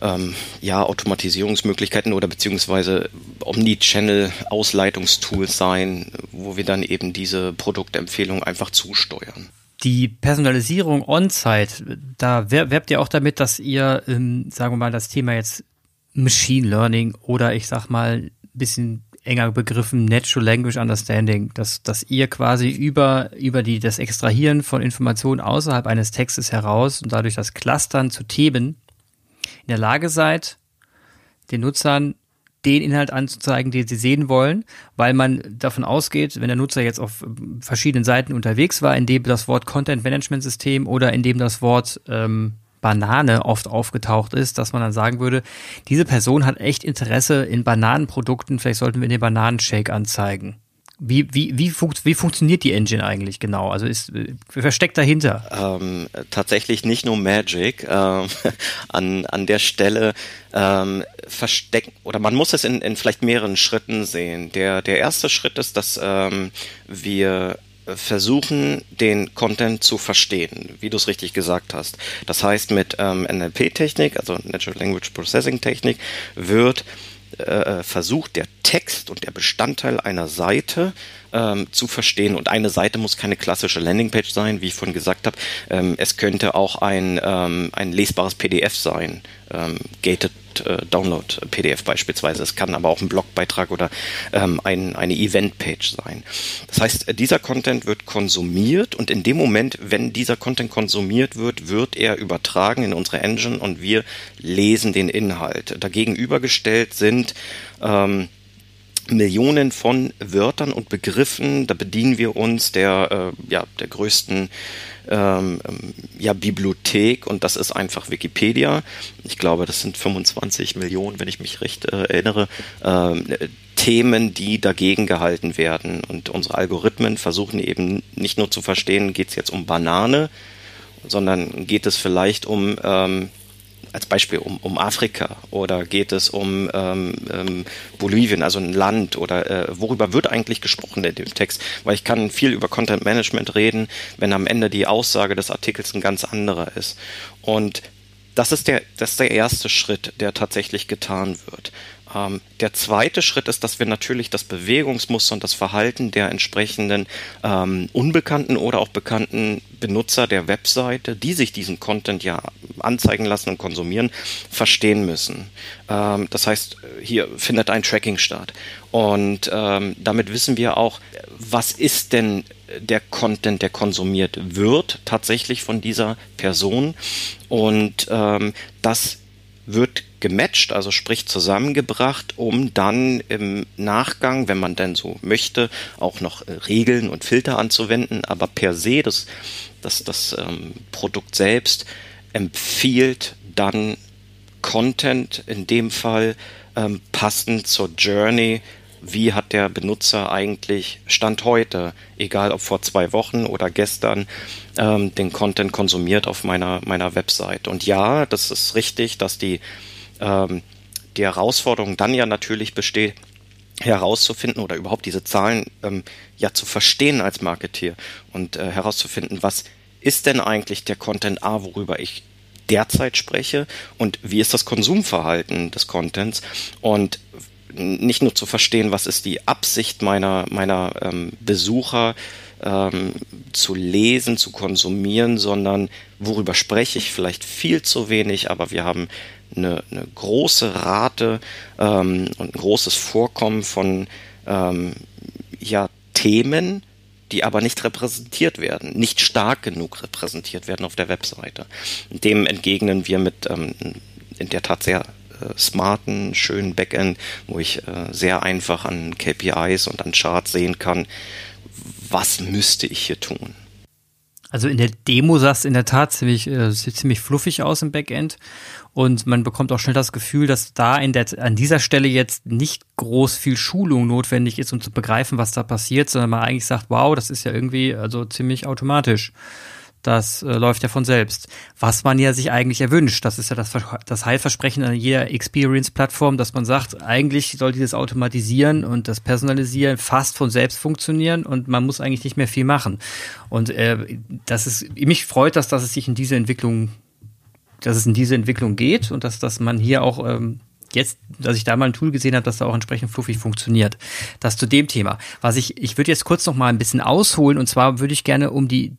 ähm, ja, Automatisierungsmöglichkeiten oder beziehungsweise Omnichannel-Ausleitungstools sein, wo wir dann eben diese Produktempfehlung einfach zusteuern. Die Personalisierung on-site, da werbt ihr auch damit, dass ihr, ähm, sagen wir mal, das Thema jetzt Machine Learning oder ich sag mal ein bisschen enger begriffen Natural Language Understanding, dass, dass ihr quasi über, über die, das Extrahieren von Informationen außerhalb eines Textes heraus und dadurch das Clustern zu Themen in der Lage seid, den Nutzern den Inhalt anzuzeigen, den sie sehen wollen, weil man davon ausgeht, wenn der Nutzer jetzt auf verschiedenen Seiten unterwegs war, in dem das Wort Content Management System oder in dem das Wort ähm, Banane oft aufgetaucht ist, dass man dann sagen würde, diese Person hat echt Interesse in Bananenprodukten, vielleicht sollten wir den Bananenshake anzeigen. Wie, wie, wie, funkt, wie funktioniert die Engine eigentlich genau? Also ist versteckt dahinter? Ähm, tatsächlich nicht nur Magic. Ähm, an, an der Stelle ähm, verstecken oder man muss es in, in vielleicht mehreren Schritten sehen. Der, der erste Schritt ist, dass ähm, wir versuchen, den Content zu verstehen, wie du es richtig gesagt hast. Das heißt, mit ähm, NLP-Technik, also Natural Language Processing Technik, wird äh, versucht, der Text und der Bestandteil einer Seite ähm, zu verstehen. Und eine Seite muss keine klassische Landingpage sein, wie ich vorhin gesagt habe. Ähm, es könnte auch ein, ähm, ein lesbares PDF sein, ähm, gated äh, Download PDF beispielsweise. Es kann aber auch ein Blogbeitrag oder ähm, ein, eine Eventpage sein. Das heißt, äh, dieser Content wird konsumiert und in dem Moment, wenn dieser Content konsumiert wird, wird er übertragen in unsere Engine und wir lesen den Inhalt. Dagegenübergestellt sind ähm, Millionen von Wörtern und Begriffen. Da bedienen wir uns der, äh, ja, der größten ähm, ähm, ja, Bibliothek und das ist einfach Wikipedia. Ich glaube, das sind 25 Millionen, wenn ich mich recht äh, erinnere. Ähm, Themen, die dagegen gehalten werden. Und unsere Algorithmen versuchen eben nicht nur zu verstehen, geht es jetzt um Banane, sondern geht es vielleicht um ähm, als Beispiel um, um Afrika oder geht es um ähm, ähm, Bolivien, also ein Land oder äh, worüber wird eigentlich gesprochen in dem Text? Weil ich kann viel über Content Management reden, wenn am Ende die Aussage des Artikels ein ganz anderer ist. Und das ist der, das ist der erste Schritt, der tatsächlich getan wird. Ähm, der zweite Schritt ist, dass wir natürlich das Bewegungsmuster und das Verhalten der entsprechenden ähm, unbekannten oder auch bekannten Benutzer der Webseite, die sich diesen Content ja anzeigen lassen und konsumieren, verstehen müssen. Ähm, das heißt, hier findet ein Tracking statt. Und ähm, damit wissen wir auch, was ist denn der Content, der konsumiert wird, tatsächlich von dieser Person. Und ähm, das wird gematcht, also sprich zusammengebracht, um dann im Nachgang, wenn man denn so möchte, auch noch äh, Regeln und Filter anzuwenden. Aber per se, das, das, das ähm, Produkt selbst empfiehlt dann Content in dem Fall ähm, passend zur Journey. Wie hat der Benutzer eigentlich Stand heute, egal ob vor zwei Wochen oder gestern, ähm, den Content konsumiert auf meiner, meiner Website? Und ja, das ist richtig, dass die ähm, die Herausforderung dann ja natürlich besteht, herauszufinden oder überhaupt diese Zahlen ähm, ja zu verstehen als Marketeer und äh, herauszufinden, was ist denn eigentlich der Content A, worüber ich derzeit spreche und wie ist das Konsumverhalten des Contents und nicht nur zu verstehen, was ist die Absicht meiner, meiner ähm, Besucher ähm, zu lesen, zu konsumieren, sondern worüber spreche ich vielleicht viel zu wenig, aber wir haben eine, eine große Rate ähm, und ein großes Vorkommen von ähm, ja, Themen, die aber nicht repräsentiert werden, nicht stark genug repräsentiert werden auf der Webseite. Dem entgegnen wir mit ähm, in der Tat sehr äh, smarten, schönen Backend, wo ich äh, sehr einfach an KPIs und an Charts sehen kann, was müsste ich hier tun. Also in der Demo sah es in der Tat ziemlich, äh, ziemlich fluffig aus im Backend und man bekommt auch schnell das Gefühl, dass da in der, an dieser Stelle jetzt nicht groß viel Schulung notwendig ist, um zu begreifen, was da passiert, sondern man eigentlich sagt, wow, das ist ja irgendwie also ziemlich automatisch. Das äh, läuft ja von selbst. Was man ja sich eigentlich erwünscht, das ist ja das, das Heilversprechen an jeder Experience-Plattform, dass man sagt, eigentlich sollte das Automatisieren und das Personalisieren fast von selbst funktionieren und man muss eigentlich nicht mehr viel machen. Und äh, das ist, mich freut das, dass es sich in diese Entwicklung, dass es in diese Entwicklung geht und dass, dass man hier auch ähm, jetzt, dass ich da mal ein Tool gesehen habe, das da auch entsprechend fluffig funktioniert. Das zu dem Thema. Was ich, ich würde jetzt kurz noch mal ein bisschen ausholen und zwar würde ich gerne um die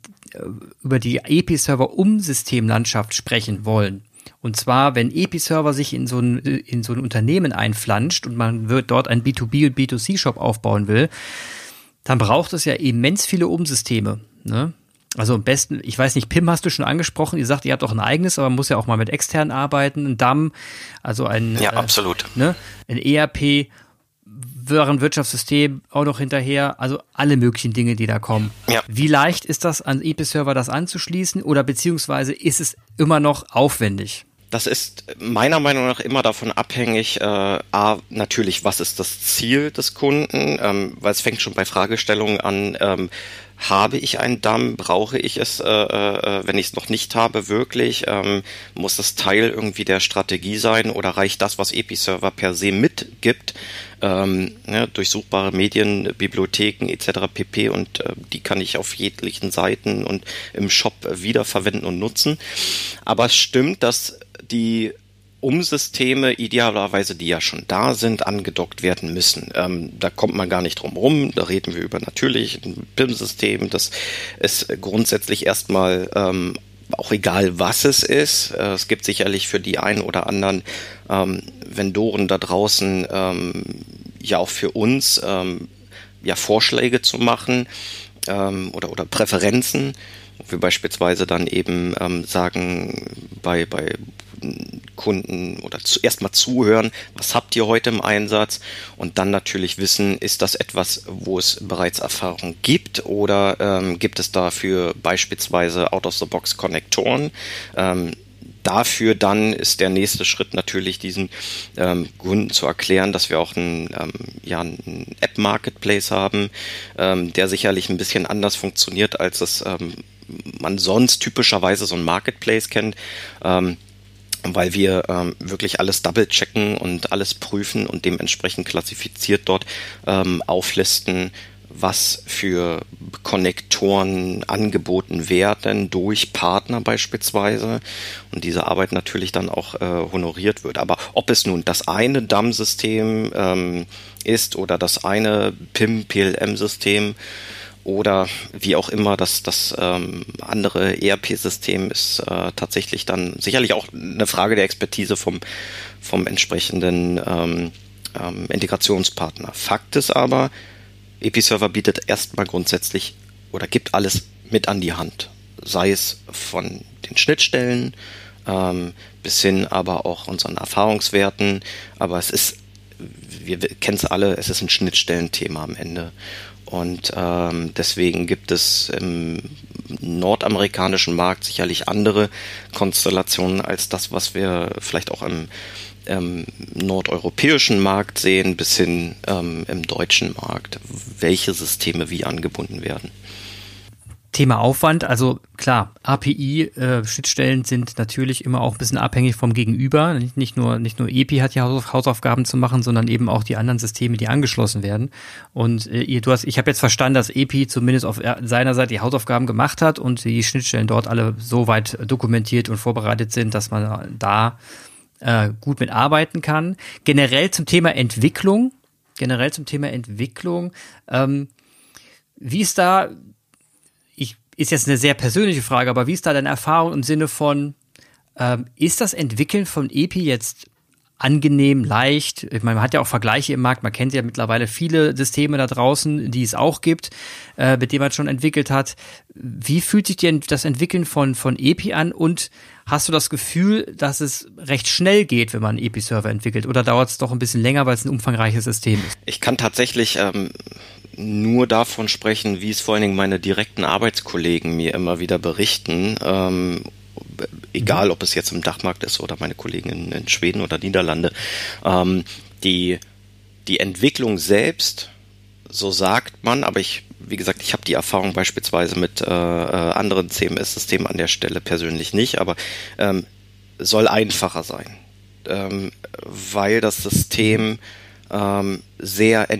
über die EP-Server-Umsystemlandschaft sprechen wollen. Und zwar, wenn EP-Server sich in so, ein, in so ein Unternehmen einflanscht und man wird dort ein B2B- und B2C-Shop aufbauen will, dann braucht es ja immens viele Umsysteme. Ne? Also am besten, ich weiß nicht, PIM hast du schon angesprochen, ihr sagt, ihr habt auch ein eigenes, aber man muss ja auch mal mit extern arbeiten, ein DAM, also ein, ja, äh, absolut. Ne, ein ERP, Wirtschaftssystem auch noch hinterher, also alle möglichen Dinge, die da kommen. Ja. Wie leicht ist das an EP-Server das anzuschließen oder beziehungsweise ist es immer noch aufwendig? Das ist meiner Meinung nach immer davon abhängig, äh, a, natürlich, was ist das Ziel des Kunden, ähm, weil es fängt schon bei Fragestellungen an, ähm, habe ich einen Damm? Brauche ich es, äh, äh, wenn ich es noch nicht habe, wirklich? Ähm, muss das Teil irgendwie der Strategie sein oder reicht das, was Episerver per se mitgibt? Ähm, ja, durchsuchbare Medien, Bibliotheken etc. pp. Und äh, die kann ich auf jeglichen Seiten und im Shop wiederverwenden und nutzen. Aber es stimmt, dass die Umsysteme, idealerweise, die ja schon da sind, angedockt werden müssen. Ähm, da kommt man gar nicht drum rum. Da reden wir über natürlich ein PIM-System. Das ist grundsätzlich erstmal ähm, auch egal, was es ist. Äh, es gibt sicherlich für die einen oder anderen ähm, Vendoren da draußen ähm, ja auch für uns ähm, ja Vorschläge zu machen ähm, oder, oder Präferenzen wir beispielsweise dann eben sagen, bei, bei Kunden oder zu, erstmal zuhören, was habt ihr heute im Einsatz und dann natürlich wissen, ist das etwas, wo es bereits Erfahrung gibt oder ähm, gibt es dafür beispielsweise Out-of-the-Box-Konnektoren? Ähm, dafür dann ist der nächste Schritt natürlich diesen ähm, Kunden zu erklären, dass wir auch einen, ähm, ja, einen App-Marketplace haben, ähm, der sicherlich ein bisschen anders funktioniert, als es ähm, man sonst typischerweise so ein Marketplace kennt. Weil wir ähm, wirklich alles double checken und alles prüfen und dementsprechend klassifiziert dort ähm, auflisten, was für Konnektoren angeboten werden durch Partner beispielsweise und diese Arbeit natürlich dann auch äh, honoriert wird. Aber ob es nun das eine DAM-System ähm, ist oder das eine PIM-PLM-System, oder wie auch immer das, das ähm, andere ERP-System ist äh, tatsächlich dann sicherlich auch eine Frage der Expertise vom, vom entsprechenden ähm, ähm, Integrationspartner. Fakt ist aber, Episerver bietet erstmal grundsätzlich oder gibt alles mit an die Hand. Sei es von den Schnittstellen ähm, bis hin aber auch unseren Erfahrungswerten. Aber es ist, wir kennen es alle, es ist ein Schnittstellenthema am Ende. Und ähm, deswegen gibt es im nordamerikanischen Markt sicherlich andere Konstellationen als das, was wir vielleicht auch im ähm, nordeuropäischen Markt sehen, bis hin ähm, im deutschen Markt, welche Systeme wie angebunden werden. Thema Aufwand, also klar, API-Schnittstellen äh, sind natürlich immer auch ein bisschen abhängig vom Gegenüber. Nicht nur, nicht nur EPI hat ja Hausaufgaben zu machen, sondern eben auch die anderen Systeme, die angeschlossen werden. Und äh, du hast, ich habe jetzt verstanden, dass EPI zumindest auf seiner Seite die Hausaufgaben gemacht hat und die Schnittstellen dort alle so weit dokumentiert und vorbereitet sind, dass man da äh, gut mitarbeiten kann. Generell zum Thema Entwicklung, generell zum Thema Entwicklung, ähm, wie ist da, ist jetzt eine sehr persönliche Frage, aber wie ist da deine Erfahrung im Sinne von, ähm, ist das Entwickeln von EPI jetzt angenehm, leicht. Ich meine, man hat ja auch Vergleiche im Markt. Man kennt ja mittlerweile viele Systeme da draußen, die es auch gibt, äh, mit denen man schon entwickelt hat. Wie fühlt sich dir das Entwickeln von, von EPI an und hast du das Gefühl, dass es recht schnell geht, wenn man EPI-Server entwickelt oder dauert es doch ein bisschen länger, weil es ein umfangreiches System ist? Ich kann tatsächlich ähm, nur davon sprechen, wie es vor allen Dingen meine direkten Arbeitskollegen mir immer wieder berichten. Ähm, egal ob es jetzt im Dachmarkt ist oder meine Kollegen in, in Schweden oder Niederlande, ähm, die, die Entwicklung selbst, so sagt man, aber ich, wie gesagt, ich habe die Erfahrung beispielsweise mit äh, äh anderen CMS-Systemen an der Stelle persönlich nicht, aber ähm, soll einfacher sein, ähm, weil das System ähm, sehr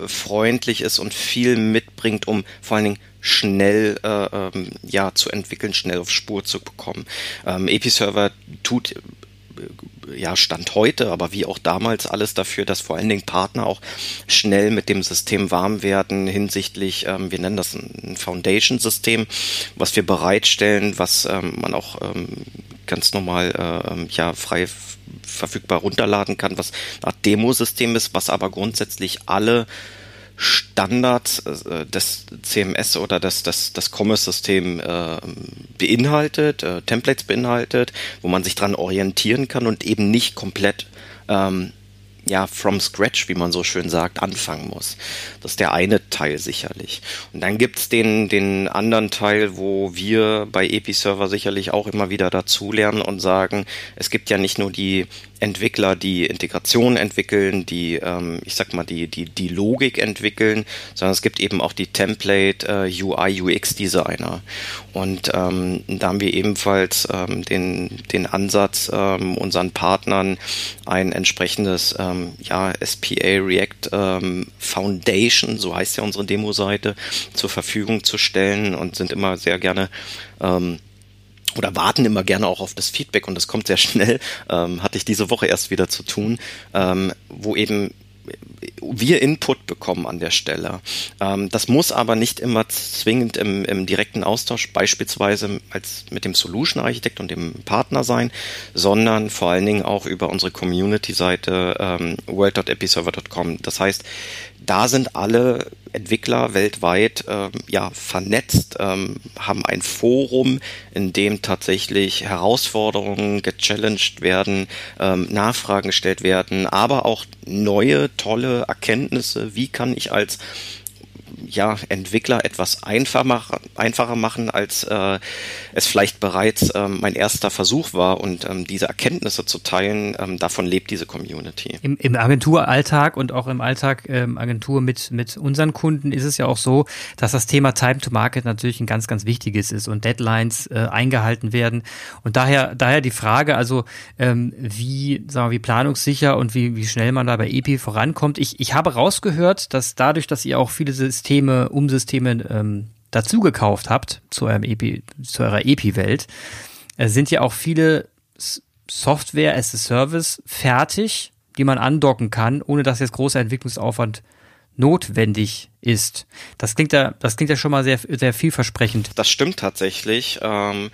entwicklerfreundlich ist und viel mitbringt, um vor allen Dingen schnell äh, ähm, ja zu entwickeln, schnell auf Spur zu bekommen. Ähm, Episerver tut ja, Stand heute, aber wie auch damals alles dafür, dass vor allen Dingen Partner auch schnell mit dem System warm werden hinsichtlich, ähm, wir nennen das ein Foundation-System, was wir bereitstellen, was ähm, man auch ähm, ganz normal äh, ja frei verfügbar runterladen kann, was eine Art Demosystem ist, was aber grundsätzlich alle Standard äh, des CMS oder das, das, das Commerce-System äh, beinhaltet, äh, Templates beinhaltet, wo man sich dran orientieren kann und eben nicht komplett ähm, ja, from scratch, wie man so schön sagt, anfangen muss. Das ist der eine Teil sicherlich. Und dann gibt's den, den anderen Teil, wo wir bei Episerver sicherlich auch immer wieder dazulernen und sagen, es gibt ja nicht nur die Entwickler, die Integration entwickeln, die, ähm, ich sag mal, die, die, die Logik entwickeln, sondern es gibt eben auch die Template äh, UI, UX Designer. Und ähm, da haben wir ebenfalls ähm, den, den Ansatz, ähm, unseren Partnern ein entsprechendes ähm, ja, SPA React ähm, Foundation, so heißt ja unsere Demo-Seite, zur Verfügung zu stellen und sind immer sehr gerne ähm, oder warten immer gerne auch auf das Feedback und das kommt sehr schnell, ähm, hatte ich diese Woche erst wieder zu tun, ähm, wo eben wir Input bekommen an der Stelle. Ähm, das muss aber nicht immer zwingend im, im, direkten Austausch beispielsweise als mit dem Solution Architekt und dem Partner sein, sondern vor allen Dingen auch über unsere Community-Seite ähm, world.episerver.com. Das heißt, da sind alle Entwickler weltweit ähm, ja vernetzt, ähm, haben ein Forum, in dem tatsächlich Herausforderungen gechallenged werden, ähm, Nachfragen gestellt werden, aber auch neue tolle Erkenntnisse. Wie kann ich als ja, Entwickler etwas einfacher, einfacher machen, als äh, es vielleicht bereits ähm, mein erster Versuch war. Und ähm, diese Erkenntnisse zu teilen, ähm, davon lebt diese Community. Im, im Agenturalltag und auch im Alltag ähm, Agentur mit, mit unseren Kunden ist es ja auch so, dass das Thema Time to Market natürlich ein ganz, ganz wichtiges ist und Deadlines äh, eingehalten werden. Und daher, daher die Frage, also ähm, wie, sagen wir, wie planungssicher und wie, wie schnell man da bei EP vorankommt. Ich, ich habe rausgehört, dass dadurch, dass ihr auch viele Systeme Systeme, Umsysteme ähm, dazu habt zu, eurem EPI, zu eurer EPI-Welt, äh, sind ja auch viele Software as a Service fertig, die man andocken kann, ohne dass jetzt großer Entwicklungsaufwand notwendig ist. Das klingt ja, das klingt ja schon mal sehr, sehr vielversprechend. Das stimmt tatsächlich. Ähm,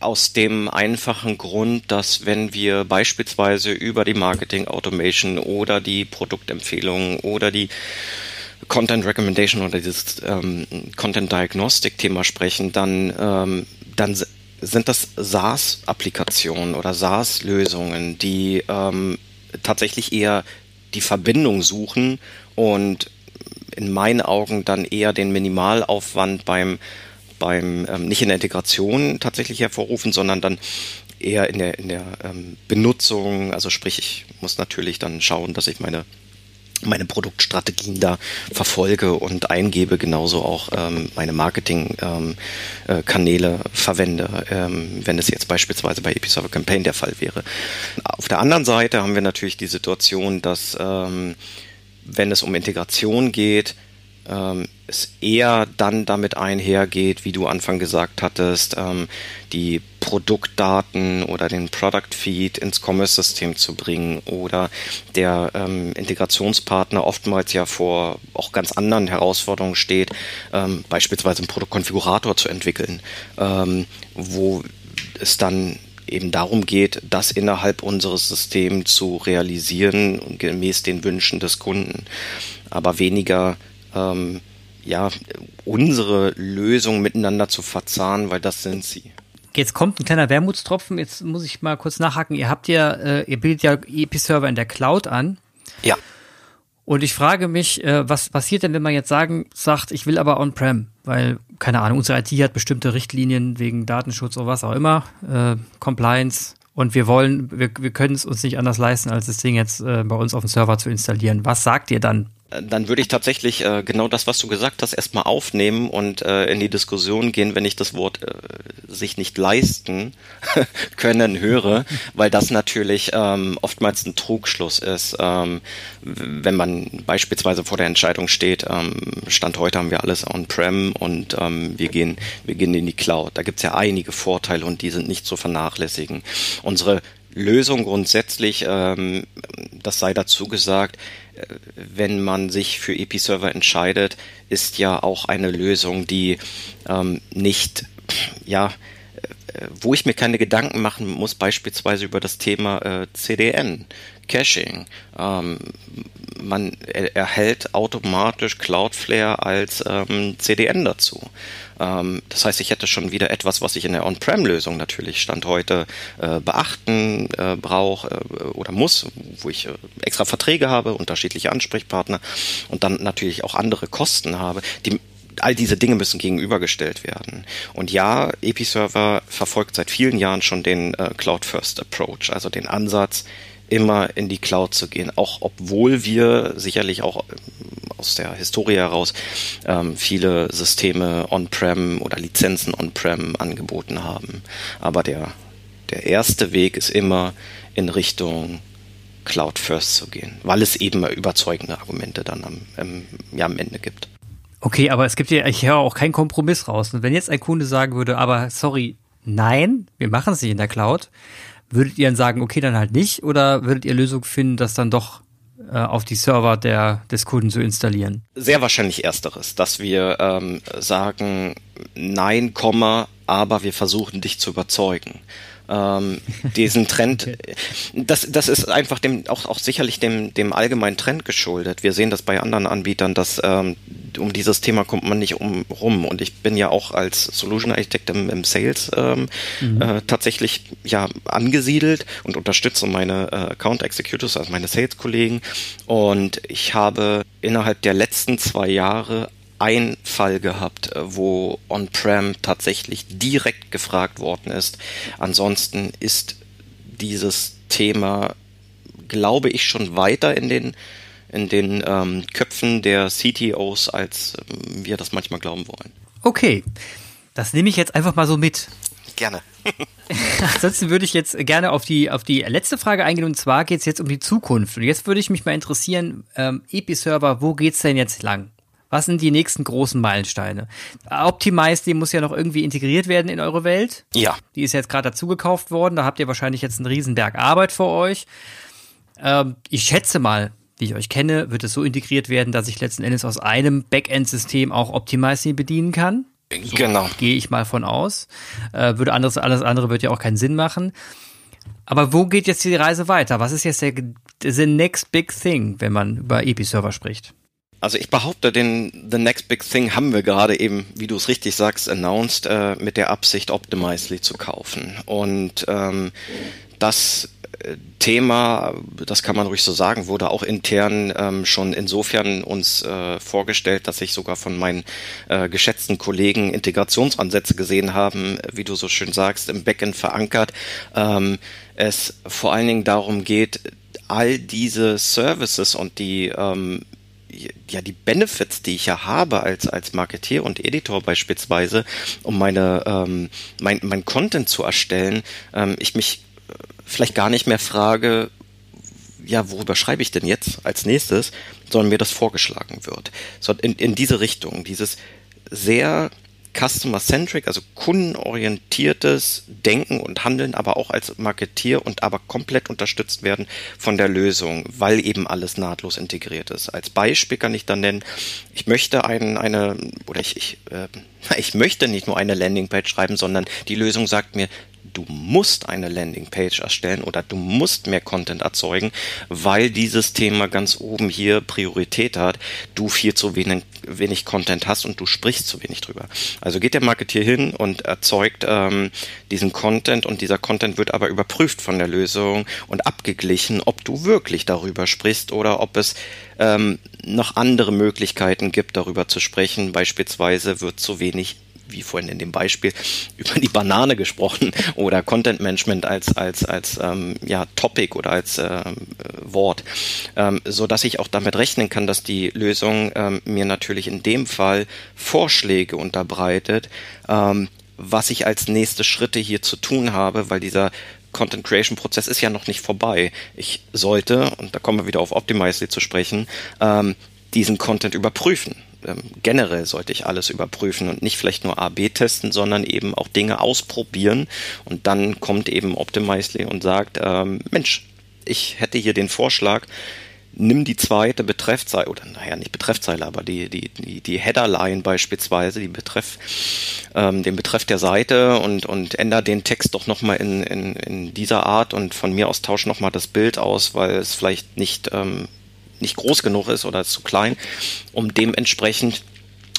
aus dem einfachen Grund, dass wenn wir beispielsweise über die Marketing Automation oder die Produktempfehlungen oder die Content Recommendation oder dieses ähm, Content Diagnostic Thema sprechen, dann, ähm, dann sind das SaaS-Applikationen oder SaaS-Lösungen, die ähm, tatsächlich eher die Verbindung suchen und in meinen Augen dann eher den Minimalaufwand beim beim ähm, nicht in der Integration tatsächlich hervorrufen, sondern dann eher in der in der ähm, Benutzung. Also sprich, ich muss natürlich dann schauen, dass ich meine meine Produktstrategien da verfolge und eingebe, genauso auch ähm, meine Marketingkanäle ähm, äh, verwende, ähm, wenn es jetzt beispielsweise bei Episerver Campaign der Fall wäre. Auf der anderen Seite haben wir natürlich die Situation, dass ähm, wenn es um Integration geht, ähm, es eher dann damit einhergeht, wie du Anfang gesagt hattest, ähm, die Produktdaten oder den Product Feed ins Commerce-System zu bringen oder der ähm, Integrationspartner oftmals ja vor auch ganz anderen Herausforderungen steht, ähm, beispielsweise einen Produktkonfigurator zu entwickeln, ähm, wo es dann eben darum geht, das innerhalb unseres Systems zu realisieren, gemäß den Wünschen des Kunden, aber weniger ähm, ja, unsere Lösung miteinander zu verzahnen, weil das sind sie. Jetzt kommt ein kleiner Wermutstropfen. Jetzt muss ich mal kurz nachhaken. Ihr habt ja, äh, ihr bildet ja EP-Server in der Cloud an. Ja. Und ich frage mich, äh, was passiert denn, wenn man jetzt sagen, sagt, ich will aber on-prem? Weil, keine Ahnung, unsere IT hat bestimmte Richtlinien wegen Datenschutz oder was auch immer, äh, Compliance. Und wir wollen, wir, wir können es uns nicht anders leisten, als das Ding jetzt äh, bei uns auf dem Server zu installieren. Was sagt ihr dann? Dann würde ich tatsächlich äh, genau das, was du gesagt hast, erstmal aufnehmen und äh, in die Diskussion gehen, wenn ich das Wort äh, sich nicht leisten können höre, weil das natürlich ähm, oftmals ein Trugschluss ist, ähm, wenn man beispielsweise vor der Entscheidung steht, ähm, Stand heute haben wir alles on-prem und ähm, wir gehen, wir gehen in die Cloud. Da gibt's ja einige Vorteile und die sind nicht zu vernachlässigen. Unsere Lösung grundsätzlich, ähm, das sei dazu gesagt, wenn man sich für EP-Server entscheidet, ist ja auch eine Lösung, die ähm, nicht, ja, äh, wo ich mir keine Gedanken machen muss, beispielsweise über das Thema äh, CDN, Caching. Ähm, man er, erhält automatisch Cloudflare als ähm, CDN dazu. Ähm, das heißt, ich hätte schon wieder etwas, was ich in der On-Prem-Lösung natürlich Stand heute äh, beachten äh, brauche äh, oder muss, wo ich äh, extra Verträge habe, unterschiedliche Ansprechpartner und dann natürlich auch andere Kosten habe, die all diese Dinge müssen gegenübergestellt werden. Und ja, Episerver verfolgt seit vielen Jahren schon den äh, Cloud First Approach, also den Ansatz, immer in die Cloud zu gehen, auch obwohl wir sicherlich auch ähm, aus der Historie heraus ähm, viele Systeme on-prem oder Lizenzen on-prem angeboten haben. Aber der, der erste Weg ist immer in Richtung Cloud First zu gehen, weil es eben überzeugende Argumente dann am, ähm, ja, am Ende gibt. Okay, aber es gibt ja, ich höre auch keinen Kompromiss raus. Und wenn jetzt ein Kunde sagen würde, aber sorry, nein, wir machen es nicht in der Cloud, Würdet ihr dann sagen, okay, dann halt nicht? Oder würdet ihr Lösung finden, das dann doch äh, auf die Server der, des Kunden zu installieren? Sehr wahrscheinlich ersteres, dass wir ähm, sagen, nein, Komma, aber wir versuchen dich zu überzeugen ähm, diesen Trend, das, das ist einfach dem, auch, auch sicherlich dem, dem allgemeinen Trend geschuldet. Wir sehen das bei anderen Anbietern, dass ähm, um dieses Thema kommt man nicht um rum. Und ich bin ja auch als Solution Architect im, im Sales ähm, mhm. äh, tatsächlich ja angesiedelt und unterstütze meine äh, Account Executives, also meine Sales-Kollegen. Und ich habe innerhalb der letzten zwei Jahre ein Fall gehabt, äh, wo On-Prem tatsächlich direkt gefragt worden ist. Ansonsten ist dieses Thema, glaube ich, schon weiter in den in den ähm, Köpfen der CTOs, als ähm, wir das manchmal glauben wollen. Okay, das nehme ich jetzt einfach mal so mit. Gerne. Ansonsten würde ich jetzt gerne auf die, auf die letzte Frage eingehen und zwar geht es jetzt um die Zukunft. Und jetzt würde ich mich mal interessieren, ähm, Epi-Server, wo geht's denn jetzt lang? Was sind die nächsten großen Meilensteine? Optimize, die muss ja noch irgendwie integriert werden in eure Welt. Ja. Die ist jetzt gerade dazugekauft worden. Da habt ihr wahrscheinlich jetzt einen Riesenberg Arbeit vor euch. Ähm, ich schätze mal, wie ich euch kenne, wird es so integriert werden, dass ich letzten Endes aus einem Backend-System auch Optimize bedienen kann. So genau. Gehe ich mal von aus. Äh, würde anderes, alles andere wird ja auch keinen Sinn machen. Aber wo geht jetzt die Reise weiter? Was ist jetzt der the next big thing, wenn man über Epi-Server spricht? Also ich behaupte, den The Next Big Thing haben wir gerade eben, wie du es richtig sagst, announced, äh, mit der Absicht, Optimizely zu kaufen. Und ähm, das äh, Thema, das kann man ruhig so sagen, wurde auch intern ähm, schon insofern uns äh, vorgestellt, dass sich sogar von meinen äh, geschätzten Kollegen Integrationsansätze gesehen haben, wie du so schön sagst, im Backend verankert. Ähm, es vor allen Dingen darum geht, all diese Services und die ähm, ja die Benefits, die ich ja habe als als Marketeer und Editor beispielsweise, um meine ähm, mein mein Content zu erstellen, ähm, ich mich vielleicht gar nicht mehr frage, ja, worüber schreibe ich denn jetzt als nächstes, sondern mir das vorgeschlagen wird. So in, in diese Richtung, dieses sehr customer-centric, also kundenorientiertes Denken und Handeln, aber auch als Marketier und aber komplett unterstützt werden von der Lösung, weil eben alles nahtlos integriert ist. Als Beispiel kann ich dann nennen, ich möchte einen, eine, oder ich, ich, äh, ich möchte nicht nur eine Landingpage schreiben, sondern die Lösung sagt mir, du musst eine Landingpage erstellen oder du musst mehr Content erzeugen, weil dieses Thema ganz oben hier Priorität hat, du viel zu wenig, wenig Content hast und du sprichst zu wenig drüber. Also geht der Marketeer hin und erzeugt ähm, diesen Content und dieser Content wird aber überprüft von der Lösung und abgeglichen, ob du wirklich darüber sprichst oder ob es ähm, noch andere Möglichkeiten gibt, darüber zu sprechen. Beispielsweise wird zu wenig wie vorhin in dem Beispiel, über die Banane gesprochen oder Content Management als, als, als ähm, ja, Topic oder als ähm, Wort, ähm, so dass ich auch damit rechnen kann, dass die Lösung ähm, mir natürlich in dem Fall Vorschläge unterbreitet, ähm, was ich als nächste Schritte hier zu tun habe, weil dieser Content Creation Prozess ist ja noch nicht vorbei. Ich sollte, und da kommen wir wieder auf Optimizely zu sprechen, ähm, diesen Content überprüfen ähm, generell sollte ich alles überprüfen und nicht vielleicht nur A-B testen, sondern eben auch Dinge ausprobieren. Und dann kommt eben Optimizely und sagt, ähm, Mensch, ich hätte hier den Vorschlag, nimm die zweite Betreffzeile, oder naja, nicht Betreffzeile, aber die, die, die, die Headerline beispielsweise, die Betreff, ähm, den Betreff der Seite und, und ändere den Text doch nochmal in, in, in dieser Art und von mir aus tausche nochmal das Bild aus, weil es vielleicht nicht ähm, nicht groß genug ist oder zu klein, um dementsprechend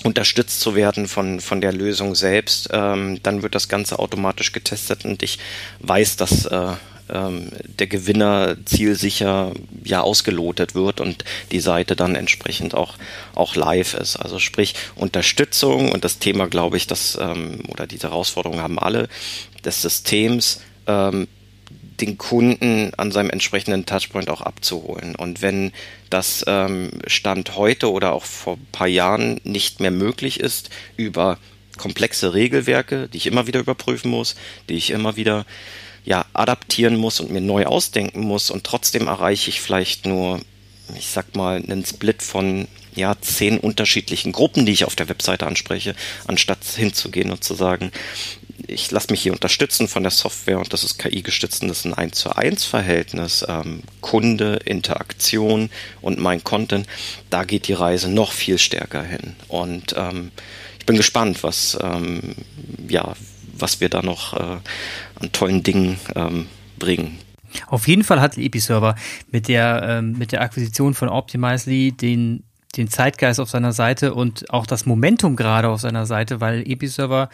unterstützt zu werden von, von der Lösung selbst. Ähm, dann wird das Ganze automatisch getestet und ich weiß, dass äh, ähm, der Gewinner zielsicher ja ausgelotet wird und die Seite dann entsprechend auch, auch live ist. Also sprich Unterstützung und das Thema, glaube ich, das ähm, oder diese Herausforderungen haben alle des Systems ähm, den Kunden an seinem entsprechenden Touchpoint auch abzuholen. Und wenn das ähm, Stand heute oder auch vor ein paar Jahren nicht mehr möglich ist, über komplexe Regelwerke, die ich immer wieder überprüfen muss, die ich immer wieder ja, adaptieren muss und mir neu ausdenken muss und trotzdem erreiche ich vielleicht nur, ich sag mal, einen Split von ja, zehn unterschiedlichen Gruppen, die ich auf der Webseite anspreche, anstatt hinzugehen und zu sagen, ich lasse mich hier unterstützen von der Software und das ist KI gestützt und das ist ein 1 zu 1 Verhältnis, ähm, Kunde, Interaktion und mein Content, da geht die Reise noch viel stärker hin. Und ähm, ich bin gespannt, was, ähm, ja, was wir da noch äh, an tollen Dingen ähm, bringen. Auf jeden Fall hat Episerver mit der, ähm, mit der Akquisition von Optimizely den den Zeitgeist auf seiner Seite und auch das Momentum gerade auf seiner Seite, weil Episerver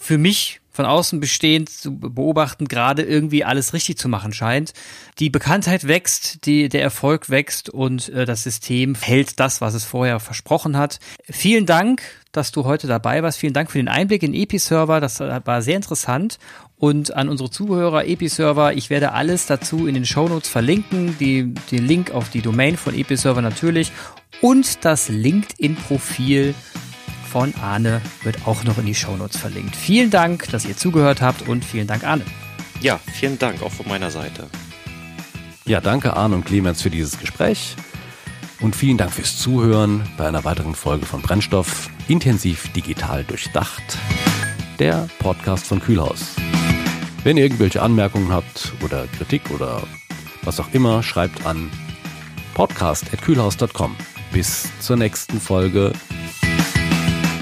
für mich von außen bestehend zu beobachten, gerade irgendwie alles richtig zu machen scheint. Die Bekanntheit wächst, die, der Erfolg wächst und äh, das System hält das, was es vorher versprochen hat. Vielen Dank, dass du heute dabei warst. Vielen Dank für den Einblick in Episerver. Das äh, war sehr interessant. Und an unsere Zuhörer Episerver, ich werde alles dazu in den Shownotes verlinken. Die, den Link auf die Domain von Episerver natürlich und das LinkedIn-Profil von Arne wird auch noch in die Shownotes verlinkt. Vielen Dank, dass ihr zugehört habt und vielen Dank, Arne. Ja, vielen Dank auch von meiner Seite. Ja, danke Arne und Clemens für dieses Gespräch. Und vielen Dank fürs Zuhören bei einer weiteren Folge von Brennstoff intensiv digital durchdacht. Der Podcast von Kühlhaus. Wenn ihr irgendwelche Anmerkungen habt oder Kritik oder was auch immer, schreibt an podcast.kühlhaus.com. Bis zur nächsten Folge.